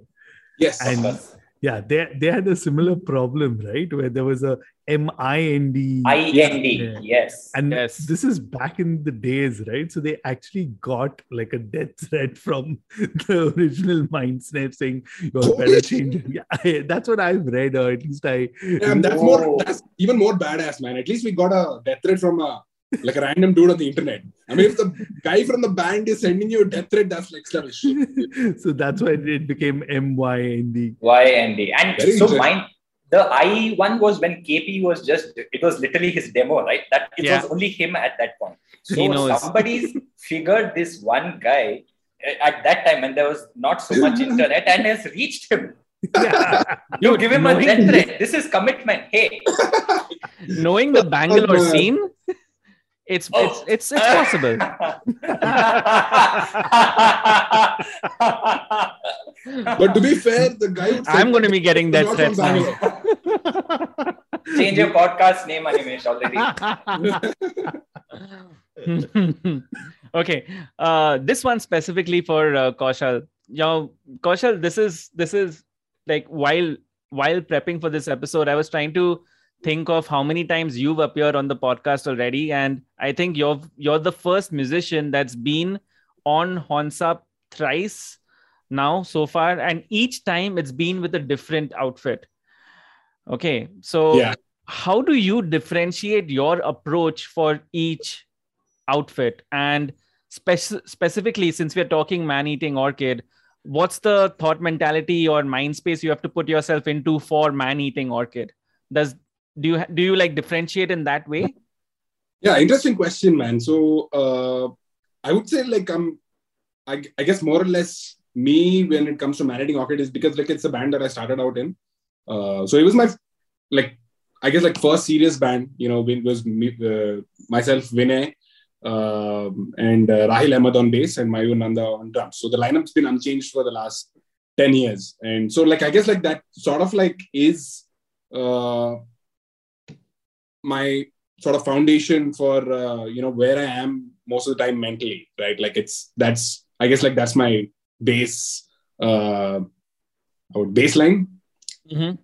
Yes. And yeah, they they had a similar problem, right? Where there was a M I N D. I N D. Yeah. Yes. And Yes. this is back in the days, right? So they actually got like a death threat from the original Mind Snare saying, you all better change it. Yeah, I- that's what I've read, or at least I. Yeah, that's more that's even more badass, man. At least we got a death threat from a like a random dude on the internet. I mean, if the guy from the band is sending you a death threat, that's like level so that's why it became M Y N D. Y and D. And Very so mine, the I one was when KP was just, it was literally his demo, right? That it Yeah. was only him at that point. So somebody's figured this one guy uh, at that time when there was not so much internet and has reached him. You give him a death threat. This is commitment. Hey. Knowing the Bangalore scene, it's it's it's it's possible. But to be fair, the guy I'm going to be getting that not threats from now. Change your podcast name, Animesh, already. okay uh this one specifically for uh, kaushal you know kaushal this is this is like while while prepping for this episode i was trying to think of how many times you've appeared on the podcast already. And i think you're you're the first musician that's been on Horns Up thrice now so far. And each time it's been with a different outfit. Okay so Yeah. how do you differentiate your approach for each outfit? And spec- specifically since we're talking man eating orchid what's the thought mentality or mind space you have to put yourself into for man eating orchid? Does do you do you like differentiate in that way Yeah, interesting question, man. So uh, I would say like I'm, I, I guess more or less me when it comes to Man Eating Orchid is because like it's a band that I started out in. Uh, so it was my like I guess like first serious band. You know, it was me, uh, myself, Vinay, um, and uh, Rahil Ahmed on bass and Mayur Nanda on drums. So the lineup's been unchanged for the last ten years, and so like I guess like that sort of like is uh, my sort of foundation for uh, you know where I am most of the time mentally, right? Like it's that's I guess like that's my base uh, our baseline.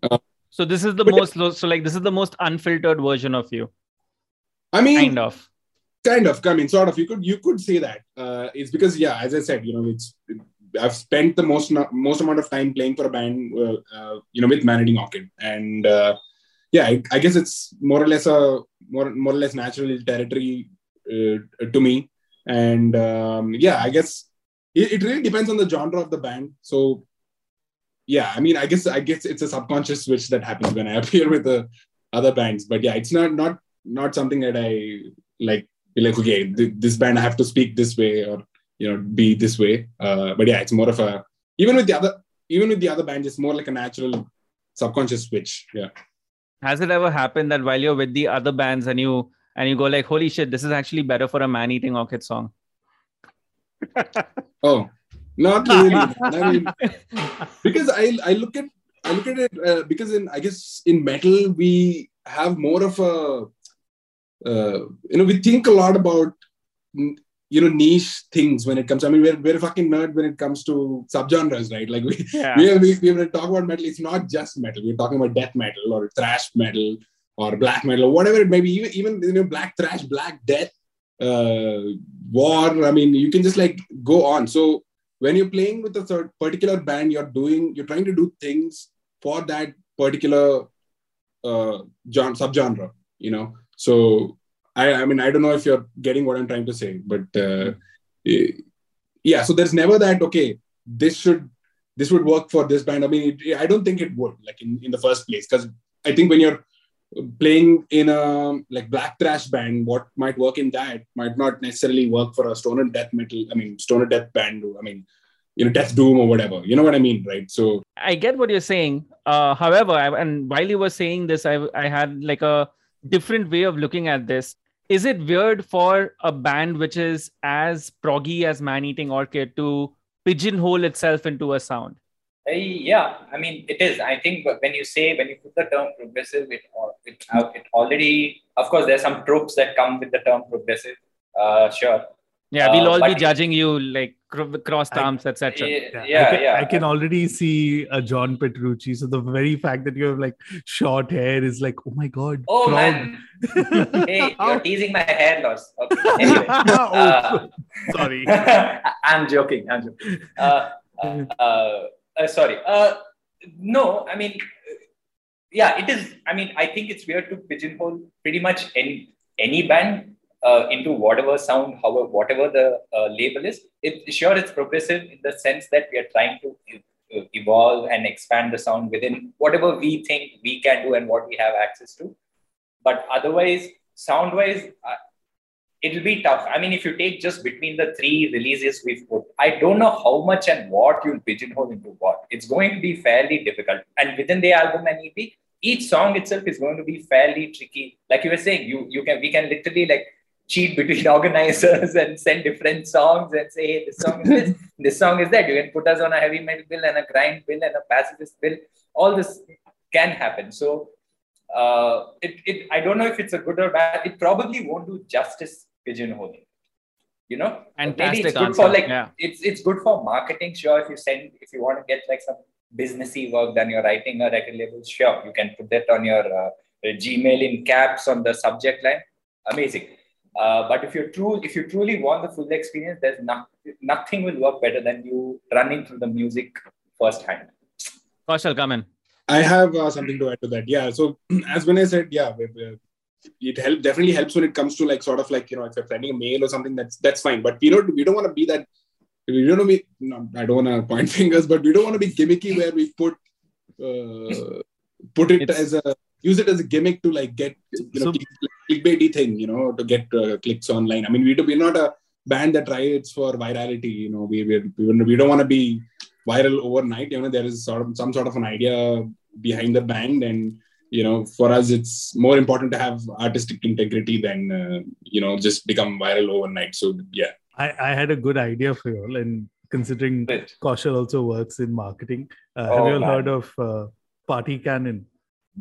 Uh, so this is the most so like this is the most unfiltered version of you I mean, kind of kind of. I mean, sort of. You could you could say that. Uh, it's because yeah, as I said, you know, it's I've spent the most most amount of time playing for a band, uh, uh, you know, with Man Eating Orchid, and uh, yeah, I, I, guess it's more or less a more more or less natural territory uh, to me, and um, yeah, I guess it, it really depends on the genre of the band. So yeah, I mean, I guess I guess it's a subconscious switch that happens when I appear with the other bands, but yeah, it's not not not something that I like. Be like okay, th- this band I have to speak this way or you know be this way uh, but yeah it's more of a even with the other even with the other band it's more like a natural subconscious switch yeah has it ever happened that while you're with the other bands and you and you go like holy shit this is actually better for a man eating orchid song. Oh not really. I mean because i i look at i look at it uh, because in i guess in metal we have more of a uh, you know we think a lot about you know niche things when it comes. I mean, we're we're a fucking nerd when it comes to subgenres, right? Like we yeah. we we we when talk about metal, it's not just metal. We're talking about death metal or thrash metal or black metal or whatever it may be. Even even you know black thrash, black death, uh, war. I mean, you can just like go on. So when you're playing with a third particular band, you're doing you're trying to do things for that particular uh, genre, subgenre. You know, so I, I mean, I don't know if you're getting what I'm trying to say, but uh, eh, yeah. So there's never that. Okay, this should this would work for this band. I mean, it, I don't think it would like in, in the first place because I think when you're playing in a like black thrash band, what might work in that might not necessarily work for a stoner death metal. I mean, stoner death band. I mean, you know, death doom or whatever. You know what I mean, right? So I get what you're saying. Uh, however, I, and while you were saying this, I I had like a different way of looking at this is it weird for a band which is as proggy as man eating orchid to pigeonhole itself into a sound? Uh, yeah i mean it is. I think when you say when you put the term progressive it it, it already of course there's some tropes that come with the term progressive uh, sure yeah we'll uh, all be judging you like crossed arms etc yeah, yeah, I can, yeah. I can already see a john petrucci. So the very fact that you have like short hair is like oh my god oh man. Hey you're teasing my hair loss. Okay. anyway. Oh, uh, sorry. I'm joking i'm joking. Uh, uh, uh sorry. Uh, no i mean yeah it is i mean i think it's weird to pigeonhole pretty much any any band uh, into whatever sound, however, whatever the uh, label is. It, sure, it's progressive in the sense that we are trying to evolve and expand the sound within whatever we think we can do and what we have access to. But otherwise, sound wise, uh, it'll be tough. I mean, if you take just between the three releases we've put, I don't know how much and what you'll pigeonhole into what. It's going to be fairly difficult. And within the album and EP, each song itself is going to be fairly tricky. Like you were saying, you you can we can literally like cheat between organizers and send different songs and say, hey, this song is this, this song is that. You can put us on a heavy metal bill and a grind bill and a pacifist bill. All this can happen. So uh, it, it, I don't know if it's a good or bad. It probably won't do justice pigeonholing. You know, Fantastic maybe it's good answer. for like yeah. it's it's good for marketing. Sure, if you send if you want to get like some businessy work done, you're writing a record label. Sure, you can put that on your uh, Gmail in caps on the subject line. Amazing uh, but if you true, if you truly want the full experience, there's not, nothing will work better than you running through the music firsthand. Kaushal, come in. I have uh, something to add to that. Yeah. So as when I said, yeah, it help definitely helps when it comes to like sort of like you know if you're sending a mail or something that's that's fine. But we don't we don't want to be that. We don't want to be. No, I don't want to point fingers, but we don't want to be gimmicky where we put uh, put it it's, as a use it as a gimmick to like get you know so, clickbaity thing, you know, to get uh, clicks online. I mean, we do, we're not a band that tries for virality. You know, we we we don't want to be viral overnight. You know, there is sort of some sort of an idea behind the band, and you know, for us, it's more important to have artistic integrity than uh, you know just become viral overnight. So yeah, I, I had a good idea for you all, and considering Kaushal also works in marketing, uh, oh, have you all man. heard of uh, Party Cannon?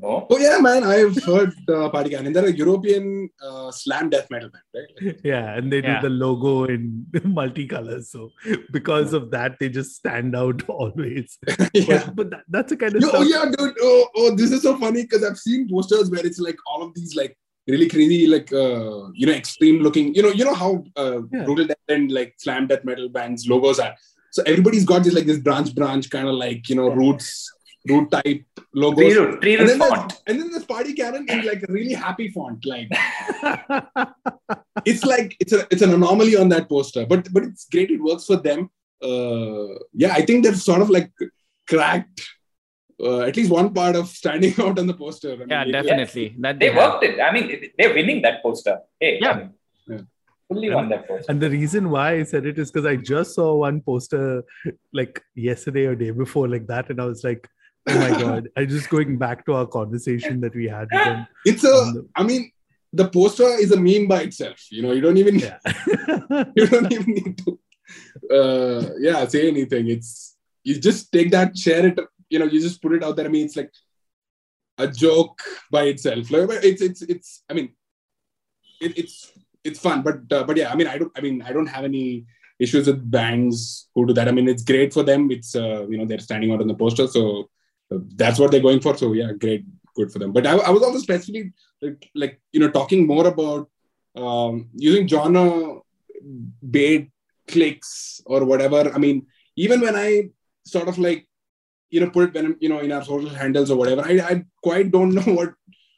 Oh. oh yeah, man! I've heard uh, Party Cannon. They're a European uh, slam death metal band, right? yeah, and they yeah. do the logo in multicolors. So because of that, they just stand out always. yeah, but, but that, that's a kind of. Yo, oh yeah, dude! Oh, oh, this is so funny because I've seen posters where it's like all of these like really crazy, like uh, you know, extreme looking. You know, you know how uh, Yeah. brutal death and like slam death metal bands logos are. So everybody's got this like this branch branch kind of like you know roots root type logo. Tree root, tree and root then, there's, font. and then there's party cannon in like a really happy font like it's like it's a it's an anomaly on that poster but but it's great it works for them uh yeah i think they've sort of like cracked uh, at least one part of standing out on the poster I mean, Yeah, it- definitely. That They have. worked it. I mean, they're winning that poster. Hey, Yeah. I mean, Yeah. fully Yeah. won that poster. And the reason why I said it is because I just saw one poster like yesterday or day before like that, and I was like, "Oh my god!" I just going back to our conversation that we had with them. it's a the- i mean the poster is a meme by itself. You know you don't even yeah. you don't even need to uh yeah say anything. It's you just take that share it you know you just put it out there. I mean it's like a joke by itself. It's it's it's i mean it, it's it's fun. But uh, but yeah i mean i don't i mean i don't have any issues with bands who do that. I mean it's great for them. It's uh, you know they're standing out on the poster. So that's what they're going for so yeah great good for them but i, I was also specifically like, like you know talking more about um, using genre bait clicks or whatever. I mean, even when I sort of like, you know, put it when, you know, in our social handles or whatever, I, I quite don't know what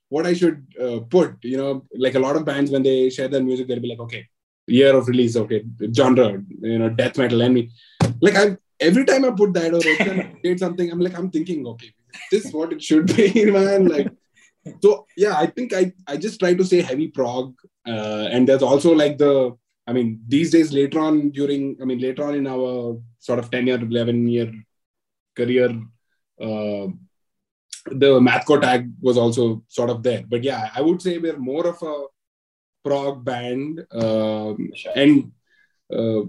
what I should uh, put. You know, like a lot of bands when they share their music, they'll be like, okay, year of release, okay, genre, you know, death metal, and me. Like I every time I put that or create something, I'm like, I'm thinking, okay, this is what it should be, man. Like so yeah, I think I I just try to say heavy prog, uh, and there's also like the I mean these days later on during I mean later on in our sort of ten year, eleven year career, uh, the mathcore tag was also sort of there. But yeah, I would say we're more of a prog band, um, and uh,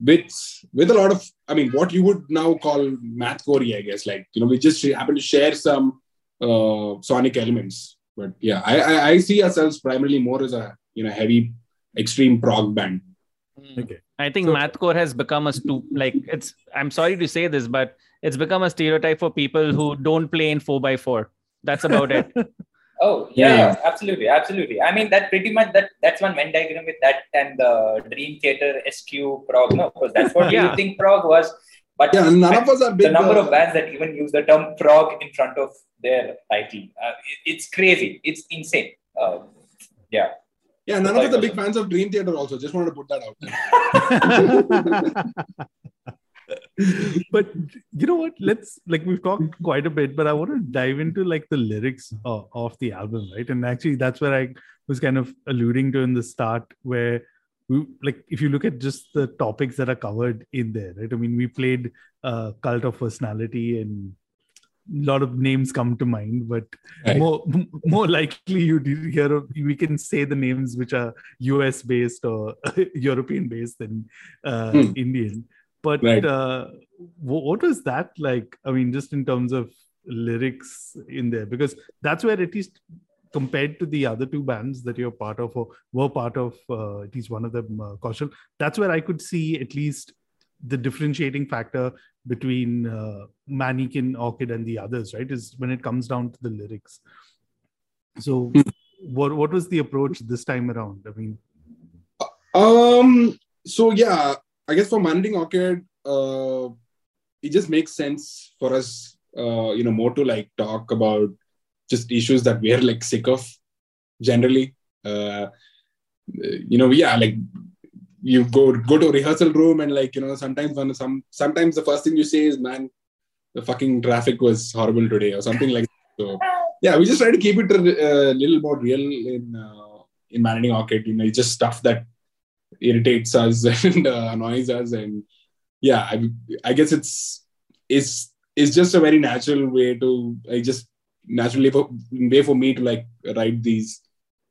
with with a lot of I mean what you would now call math mathcore, I guess. Like you know, we just happen to share some uh, sonic elements. But yeah, I, I I see ourselves primarily more as a you know heavy extreme prog band. Okay. I think So- mathcore has become a stu- like it's. I'm sorry to say this, but it's become a stereotype for people who don't play in four x four. That's about it. Oh yeah, Yeah. absolutely, absolutely. I mean that pretty much that that's one Venn diagram with that and the Dream Theater SQ prog. No, because that's what Yeah. you think prog was. But Yeah, none of us are big. the number uh, of bands that even use the term prog in front of their title, uh, it- it's crazy. It's insane. Uh, yeah. yeah, none of us are big fans of Dream Theater. Also, just wanted to put that out there. but you know what let's like we've talked quite a bit but i want to dive into like the lyrics uh, of the album right and actually that's where i was kind of alluding to in the start where we like if you look at just the topics that are covered in there right i mean we played uh, cult of personality and a lot of names come to mind but Right. more more likely you hear of, we can say the names which are us based or european based than uh, Hmm. indian but Right. uh, wh- what was that like i mean just in terms of lyrics in there because that's where at least compared to the other two bands that you're part of or were part of uh, at least one of them uh, Kaushal, that's where i could see at least the differentiating factor between uh, Man Eating, Orchid, and the others, right? Is when it comes down to the lyrics. So, what what was the approach this time around? I mean, Um. So yeah, I guess for Man Eating Orchid, uh, it just makes sense for us, uh, you know, more to like talk about just issues that we are like sick of, generally. Uh, you know, yeah, like you go go to a rehearsal room and like you know sometimes when some sometimes the first thing you say is man the fucking traffic was horrible today or something like that. so yeah we just try to keep it a, a little more real in uh, in man eating orchid you know it's just stuff that irritates us and uh, annoys us and yeah I, I guess it's it's it's just a very natural way to i just naturally for, way for me to like write these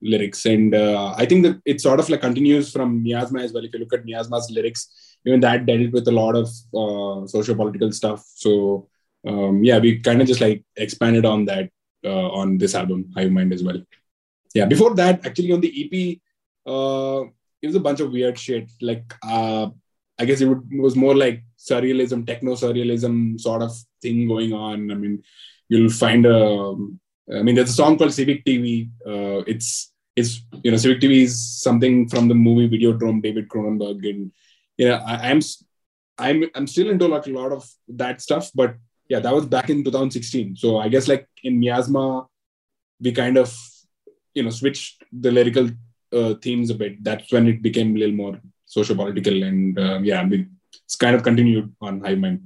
lyrics. And uh, i think that it sort of like continues from miasma as well. If you look at miasma's lyrics even that dealt with a lot of uh, socio-political stuff. So um, yeah we kind of just like expanded on that uh, on this album hive mind as well. Yeah before that actually on the ep uh, it was a bunch of weird shit. Like uh, i guess it, would, it was more like surrealism techno surrealism sort of thing going on. I mean you'll find a I mean, there's a song called Civic TV. Uh, it's it's you know civic tv is something from the movie videodrome david cronenberg and you know I, i'm i'm i'm still into like a lot of that stuff but yeah that was back in 2016 so i guess like in miasma we kind of you know switched the lyrical uh, themes a bit that's when it became a little more socio-political and uh, yeah we, it's kind of continued on hive mind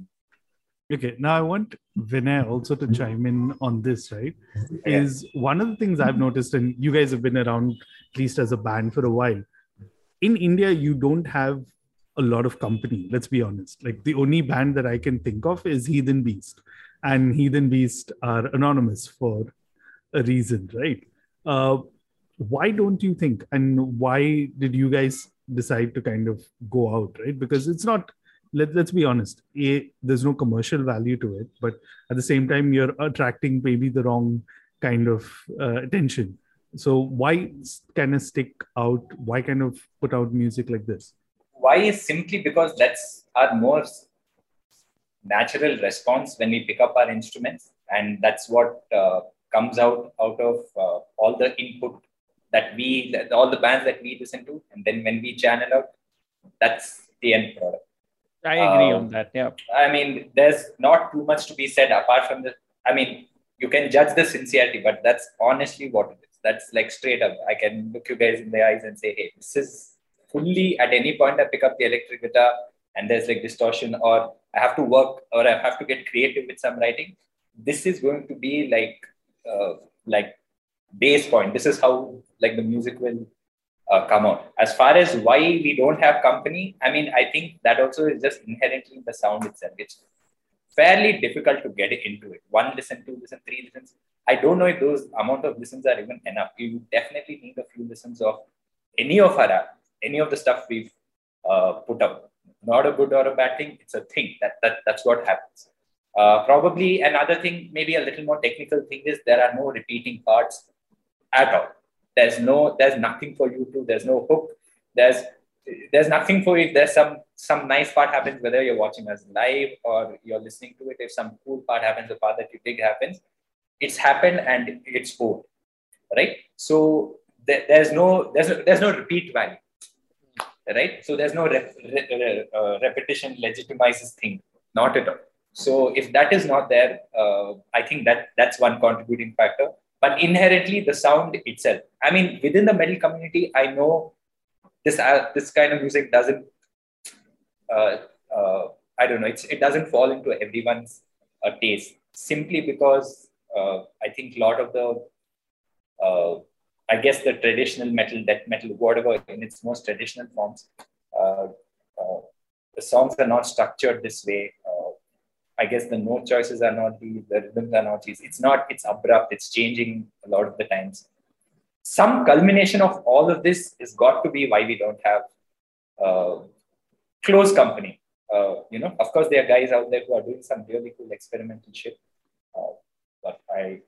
Okay, now I want Vinay also to chime in on this, right? Is one of the things I've noticed, and you guys have been around at least as a band for a while. In India, you don't have a lot of company, let's be honest. Like the only band that I can think of is Heathen Beast, and Heathen Beast are anonymous for a reason, right? Uh, why don't you think, and why did you guys decide to kind of go out, right? Because it's not let, let's be honest. A there's no commercial value to it but at the same time you're attracting maybe the wrong kind of uh, attention. So why kind of stick out? Why kind of put out music like this? Why is simply because that's our more natural response when we pick up our instruments and that's what uh, comes out out of uh, all the input that we all the bands that we listen to and then when we channel out that's the end product I agree um, on that. Yeah. I mean, there's not too much to be said apart from the. I mean, you can judge the sincerity, but that's honestly what it is. That's like straight up. I can look you guys in the eyes and say, hey, this is fully at any point I pick up the electric guitar and there's like distortion, or I have to work, or I have to get creative with some writing. This is going to be like, uh, like base point. This is how like the music will uh, come out. As far as why we don't have company, I mean, I think that also is just inherently the sound itself. It's fairly difficult to get into it. One listen, two listen, three listens. I don't know if those amount of listens are even enough. You definitely need a few listens of any of our any of the stuff we've uh, put up. Not a good or a bad thing. It's a thing. That, that that's what happens. Uh, probably another thing, maybe a little more technical thing is there are no repeating parts at all. There's no there's nothing for you to there's no hook. There's there's nothing for if there's some some nice part happens whether you're watching us live or you're listening to it if some cool part happens the part that you think happens it's happened and it's over, right? So there, there's no there's no, there's no repeat value right? So there's no rep, uh, repetition legitimizes thing not at all. So if that is not there uh, i think that that's one contributing factor but inherently the sound itself. I mean, within the metal community, I know this uh, this kind of music doesn't. Uh, uh, I don't know. It doesn't fall into everyone's uh, taste simply because uh, I think a lot of the, uh, I guess the traditional metal, death metal, whatever in its most traditional forms, the songs are not structured this way. I guess the note choices are not the, the rhythms are not easy. It's not, it's abrupt, it's changing a lot of the times. Some culmination of all of this has got to be why we don't have uh, close company. Uh, you know, of course, there are guys out there who are doing some really cool experimental shit. Uh, but I,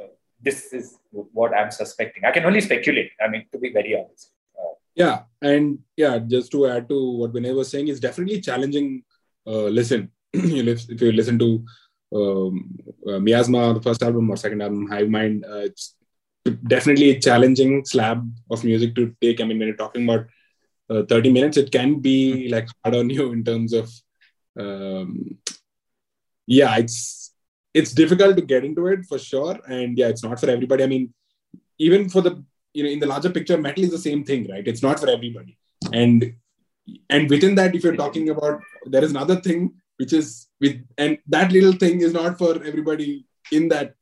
uh, this is what I'm suspecting. I can only speculate. I mean, to be very honest. Uh, yeah, and yeah, just to add to what Vinay was saying, is definitely challenging. Uh, listen, if you listen to um, uh, Miasma, the first album or second album, Hive Mind, uh, it's definitely a challenging slab of music to take. I mean, when you're talking about uh, 30 minutes, it can be like hard on you in terms of, um, yeah, it's it's difficult to get into it for sure, and yeah, it's not for everybody. I mean, even for the you know in the larger picture, metal is the same thing, right? It's not for everybody, and and within that, if you're talking about, there is another thing which is with and that little thing is not for everybody in that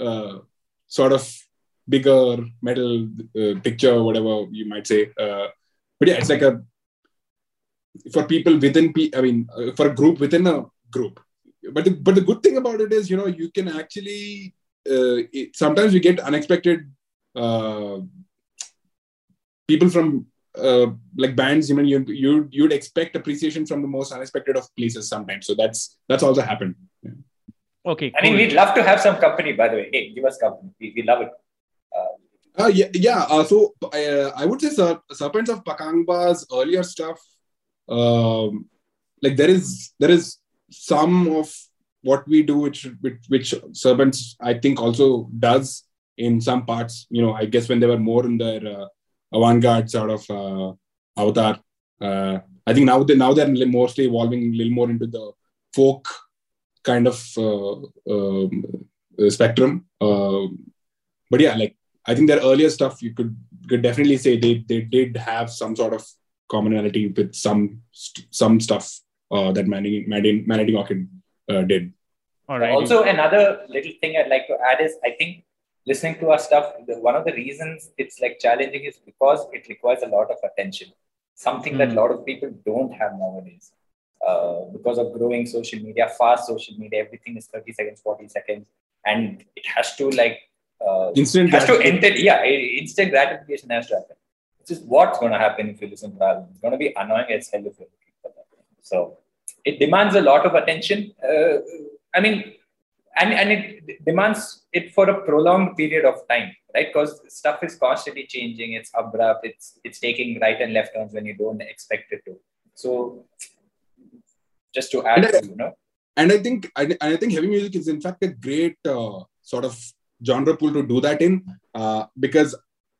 uh, sort of bigger metal uh, picture whatever you might say uh, but yeah it's like a for people within i mean uh, for a group within a group. But the, but the good thing about it is you know you can actually uh, it, sometimes you get unexpected uh, people from uh, like bands, you know, you you you'd expect appreciation from the most unexpected of places sometimes. So that's that's also happened. Yeah. Okay. I mean, we'd love to have some company. By the way, hey, give us company. We, we love it. Uh, uh, yeah, yeah. Uh, so uh, I would say Ser- Serpents of Pakangba's earlier stuff, um, like there is there is some of what we do, which which, which Serpents I think also does in some parts. You know, I guess when they were more in their uh, avant-garde sort of uh, avatar. Uh, I think now they now they're mostly evolving a little more into the folk kind of uh, um, spectrum. but yeah, like I think their earlier stuff you could could definitely say they they did have some sort of commonality with some some stuff uh, that Manning Manning Manning Orchid uh, did. All right. Also, another little thing I'd like to add is I think listening to our stuff, the, one of the reasons it's like challenging is because it requires a lot of attention, something mm. that a hmm. lot of people don't have nowadays. Uh, because of growing social media, fast social media, everything is 30 seconds, 40 seconds, and it has to like uh, instant has to enter, yeah, instant gratification has to happen. Which is what's going to happen if you listen to album. It's going to be annoying as hell if you're looking for that. So it demands a lot of attention. Uh, I mean, and, and it demands it for a prolonged period of time, right? Because stuff is constantly changing. It's abrupt. It's it's taking right and left turns when you don't expect it to. So, just to add, and you know. And I think and I think heavy music is in fact a great uh, sort of genre pool to do that in, uh, because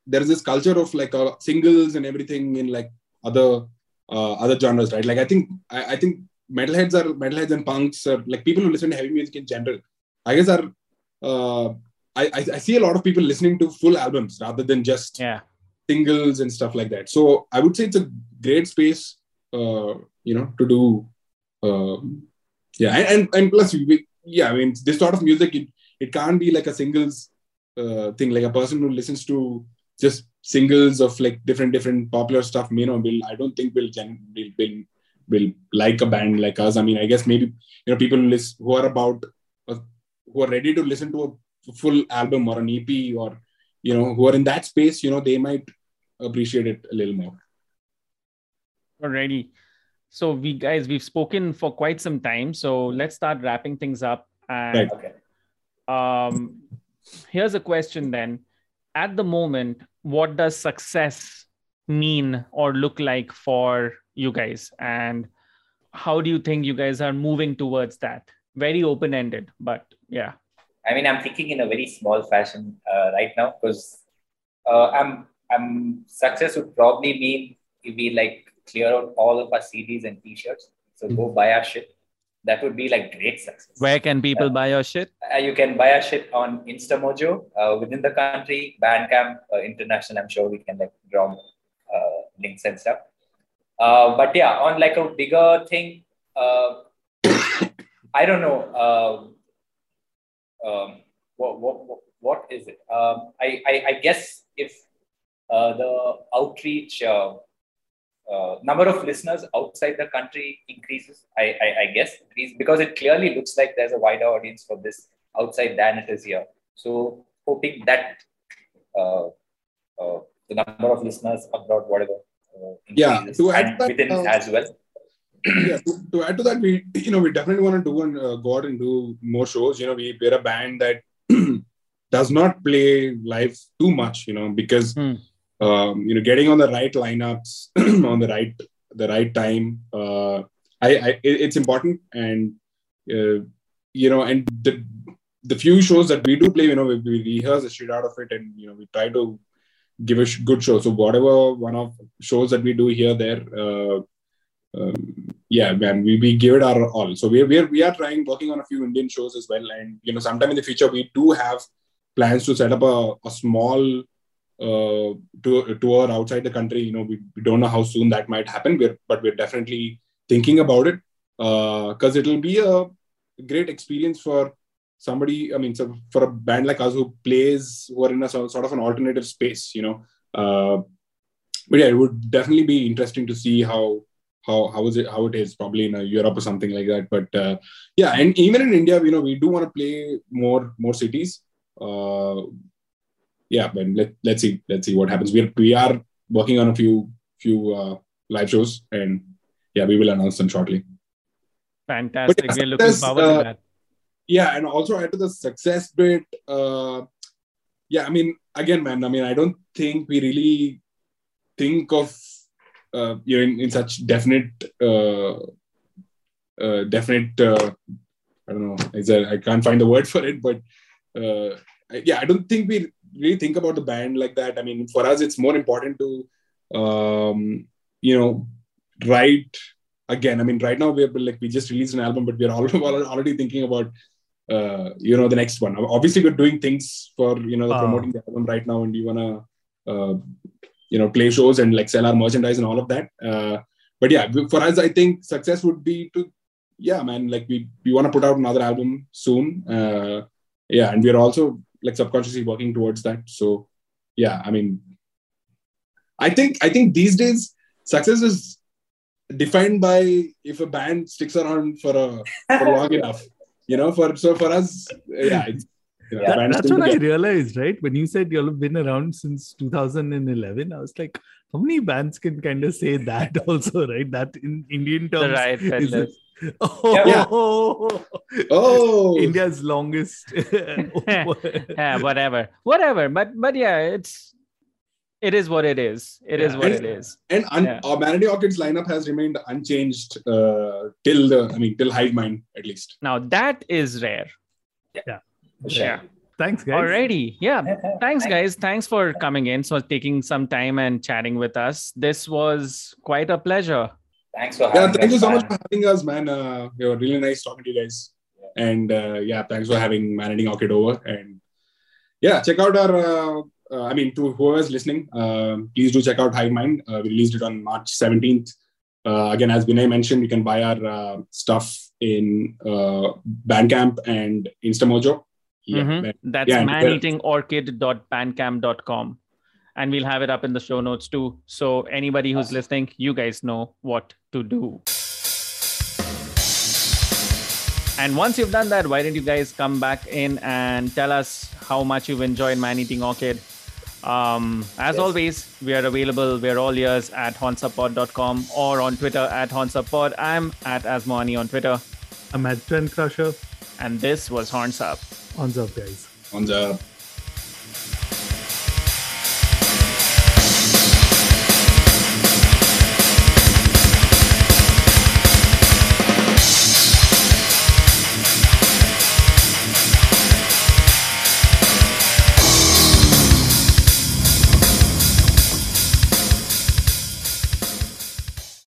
there is this culture of like uh, singles and everything in like other uh, other genres, right? Like I think I, I think metalheads are metalheads and punks are like people who listen to heavy music in general I guess are uh, I, I see a lot of people listening to full albums rather than just yeah. singles and stuff like that. So I would say it's a great space, uh, you know, to do. Uh, yeah, and, and and plus, we, yeah, I mean, this sort of music it, it can't be like a singles uh, thing. Like a person who listens to just singles of like different different popular stuff, you know, will I don't think will gen will, will will like a band like us. I mean, I guess maybe you know people who, are about who are ready to listen to a full album or an EP or you know who are in that space, you know, they might appreciate it a little more. Alrighty. So we guys, we've spoken for quite some time. So let's start wrapping things up. And right. um, here's a question then. At the moment, what does success mean or look like for you guys? And how do you think you guys are moving towards that? Very open ended, but yeah i mean i'm thinking in a very small fashion uh, right now because uh, i'm i'm success would probably mean if we like clear out all of our cds and t-shirts so mm-hmm. go buy our shit that would be like great success where can people uh, buy your shit uh, you can buy our shit on instamojo uh, within the country bandcamp uh, international i'm sure we can like draw links and stuff but yeah on like a bigger thing I don't know. Um, what, what, what is it? Um, I, I, I, guess if uh, the outreach uh, uh, number of listeners outside the country increases, I, I, I guess, because it clearly looks like there's a wider audience for this outside than it is here. So hoping that uh, uh, the number of listeners abroad, whatever, uh, yeah, to add that, within as well yeah, to, to, add to that, we you know we definitely want to do and uh, go out and do more shows. You know, we we're a band that does not play live too much. You know, because mm. um, you know getting on the right lineups on the right the right time. Uh, I, I it's important and uh, you know and the the few shows that we do play, you know, we, we rehearse the shit out of it and you know we try to give a good show. So whatever one of shows that we do here there. Uh, um, yeah, man, we, we give it our all. So we are, we are we are trying working on a few Indian shows as well, and you know, sometime in the future we do have plans to set up a, a small uh, tour, tour outside the country. You know, we, we don't know how soon that might happen, we're, but we're definitely thinking about it because uh, it'll be a great experience for somebody. I mean, so for a band like us who plays, who are in a sort of an alternative space, you know. Uh, but yeah, it would definitely be interesting to see how how how is it how it is probably in Europe or something like that. But uh, yeah, and even in India, you know, we do want to play more more cities. Uh, yeah, but let let's see let's see what happens. We are we are working on a few few uh, live shows, and yeah, we will announce them shortly. Fantastic. Yeah, We're looking forward to uh, that. Yeah, and also add to the success bit. Uh, yeah, I mean, again, man, I mean, I don't think we really think of uh, you know in, in such definite uh, uh, definite uh, I don't know I can't find the word for it but uh, yeah I don't think we really think about the band like that. I mean, for us, it's more important to, um, you know, write again. I mean, right now we're like we just released an album, but we're already already thinking about, uh, you know, the next one. Obviously, we're doing things for you know Ah. promoting the album right now, and you wanna, uh, you know, play shows and like sell our merchandise and all of that. Uh, but yeah, for us, I think success would be to, yeah, man, like we we want to put out another album soon. Uh, yeah, and we're also like subconsciously working towards that. So yeah, I mean, I think I think these days success is defined by if a band sticks around for a for long enough. You know, for so for us, yeah, it's, know, Yeah, That- that's still what I realized, right? When you said you'll have been around since 2011, I was like, how many bands can kind of say that also, right? That in Indian The terms. right is peddlers. a- oh, Oh, India's longest. yeah, whatever, whatever. But but yeah, it's it is what it is. It is Yeah. what And- it is. and un- Yeah. our Man Eating Orchid's lineup has remained unchanged uh, till the I mean till Hive Mind at least. Now that is rare. For sure. Yeah. Thanks, guys. Alrighty. Yeah. Thanks, guys. Thanks for coming in. So taking some time and chatting with us. This was quite a pleasure. Thanks for Yeah, having thank you us, so much for having us, man. Uh, it was really nice talking to you guys. And uh, yeah, thanks for having Man Eating Orchid over. And yeah, check out our. Uh, uh, I mean, to whoever's listening, uh, please do check out Hive Mind. Uh, we released it on March 17th. Uh, again, as Vinay mentioned, you can buy our uh, stuff in uh, Bandcamp and Instamojo. Yeah, Mhm. man. That's Yeah, and- maneatingorchid.bandcamp.com. And we'll have it up in the show notes too. So anybody who's Awesome. listening, you guys know what to do. And once you've done that, why don't you guys come back in and tell us how much you've enjoyed Man Eating Orchid? Um, as Yes. always, we are available. We're all ears at hornsuppod.com or on Twitter at hornsuppod. I'm at asmoani on Twitter. I'm at Trend Crusher. And this was Horns Up. On up, guys. On the